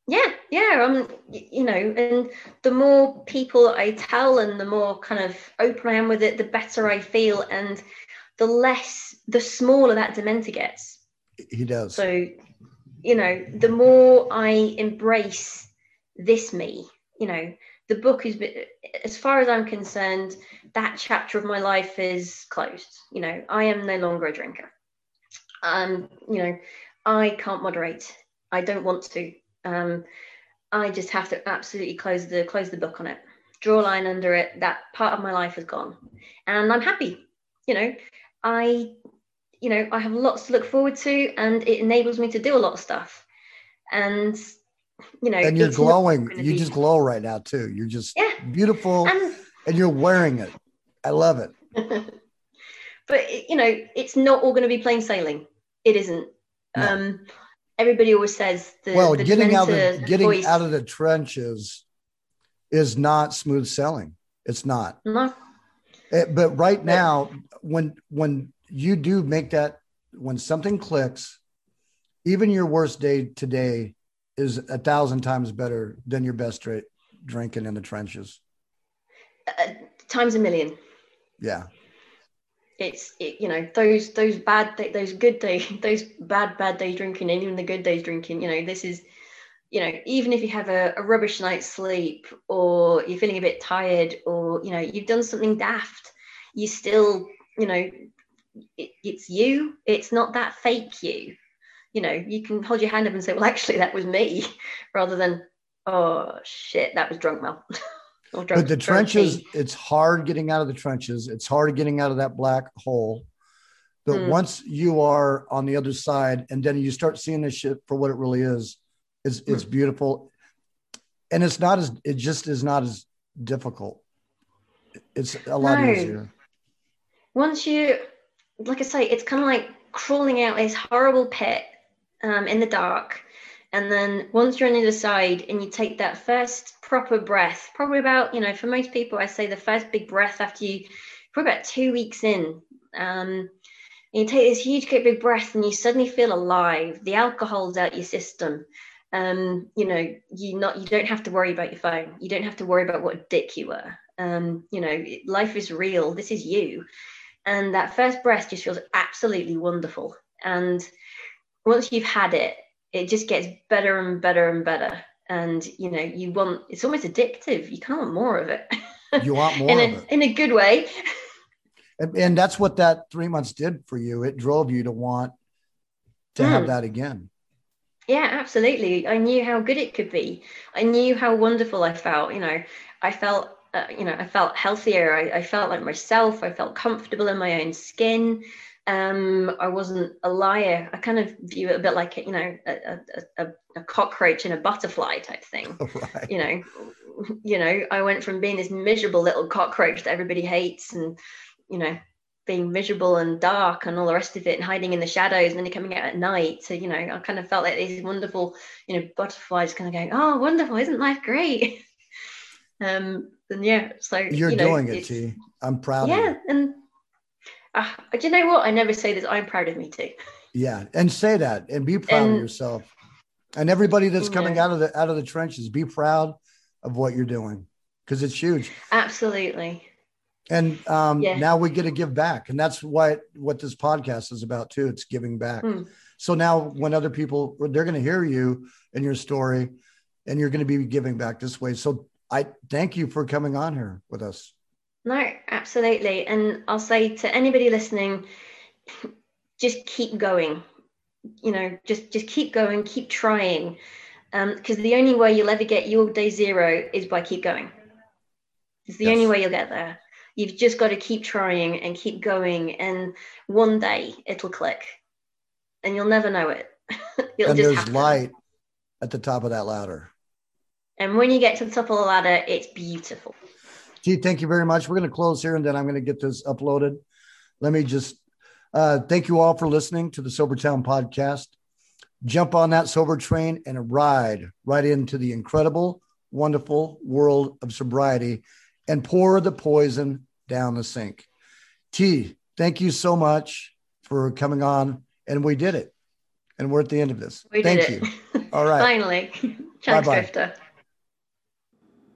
Yeah, yeah. Um, you know, and the more people I tell, and the more kind of open I am with it, the better I feel, and the less, the smaller that dementor gets. He does. So, you know, the more I embrace this me, you know, the book is, as far as I'm concerned, that chapter of my life is closed. You know, I am no longer a drinker. Um, you know, I can't moderate. I don't want to. Um, I just have to absolutely close the close the book on it, draw a line under it. That part of my life is gone, and I'm happy. You know, I, you know, I have lots to look forward to, and it enables me to do a lot of stuff. And you know, and you're glowing. You be... just glow right now too. You're just yeah. beautiful, and, and you're wearing it. I love it. but you know, it's not all going to be plain sailing. It isn't. No. Um, everybody always says the well, the getting out of getting voice. out of the trenches is not smooth sailing. It's not. No. It, but right now, when when you do make that, when something clicks, even your worst day today is a thousand times better than your best dra- drinking in the trenches. Uh, times a million. Yeah it's it, you know those those bad those good days those bad bad days drinking and even the good days drinking you know this is you know even if you have a, a rubbish night's sleep or you're feeling a bit tired or you know you've done something daft you still you know it, it's you. It's not that fake you. You know you can hold your hand up and say well actually that was me rather than oh shit that was drunk mel but the trenches, it's hard getting out of the trenches. It's hard getting out of that black hole. But mm. once you are on the other side, and then you start seeing this shit for what it really is, it's mm. it's beautiful, and it's not as it just is not as difficult. It's a lot no. easier. Once you, like I say, it's kind of like crawling out this horrible pit um, in the dark and then once you're on the other side and you take that first proper breath, probably about, you know, for most people, I say the first big breath after you, probably about two weeks in. Um, you take this huge, great big breath and you suddenly feel alive. The alcohol's out your system. Um, you know, you not you don't have to worry about your phone. You don't have to worry about what dick you were. Um, you know, life is real. This is you. And that first breath just feels absolutely wonderful. And once you've had it, it just gets better and better and better. And you know you want it's almost addictive. You kind of want more of it. You want more in, a, in a good way. And, that's what that three months did for you. It drove you to want to mm. have that again. Yeah absolutely. I knew how good it could be. I knew how wonderful i felt. You know i felt uh, you know i felt healthier. I, I felt like myself. I felt comfortable in my own skin um, I wasn't a liar. I kind of view it a bit like you know a, a, a cockroach and a butterfly type thing. Right. You know, you know, I went from being this miserable little cockroach that everybody hates, and you know, being miserable and dark and all the rest of it, and hiding in the shadows, and then coming out at night. So you know, I kind of felt like these wonderful, you know, butterflies kind of going, "Oh, wonderful! Isn't life great?" um, and yeah, so you're you know, doing it, T. I'm proud. Yeah, and uh, do you know what? I never say this. I'm proud of me too. Yeah, and say that, and be proud and, of yourself. And everybody that's coming out of the out of the trenches, be proud of what you're doing because it's huge. Absolutely. And um, yeah. now we get to give back, and that's what what this podcast is about too. It's giving back. Mm. So now, when other people they're going to hear you and your story, and you're going to be giving back this way. So I thank you for coming on here with us. No, absolutely. And I'll say to anybody listening, just keep going. You know, just just keep going, keep trying. Because um, the only way you'll ever get your day zero is by keep going. It's the yes. only way you'll get there. You've just got to keep trying and keep going, and one day it'll click, and you'll never know it. and there's happen. light at the top of that ladder. And when you get to the top of the ladder, it's beautiful. Gee, thank you very much. We're going to close here and then I'm going to get this uploaded. Let me just uh, thank you all for listening to the Sober Town podcast. Jump on that sober train and ride right into the incredible, wonderful world of sobriety and pour the poison down the sink. T, thank you so much for coming on. And we did it. And we're at the end of this. We thank you. All right. Finally. Chunks Drifter.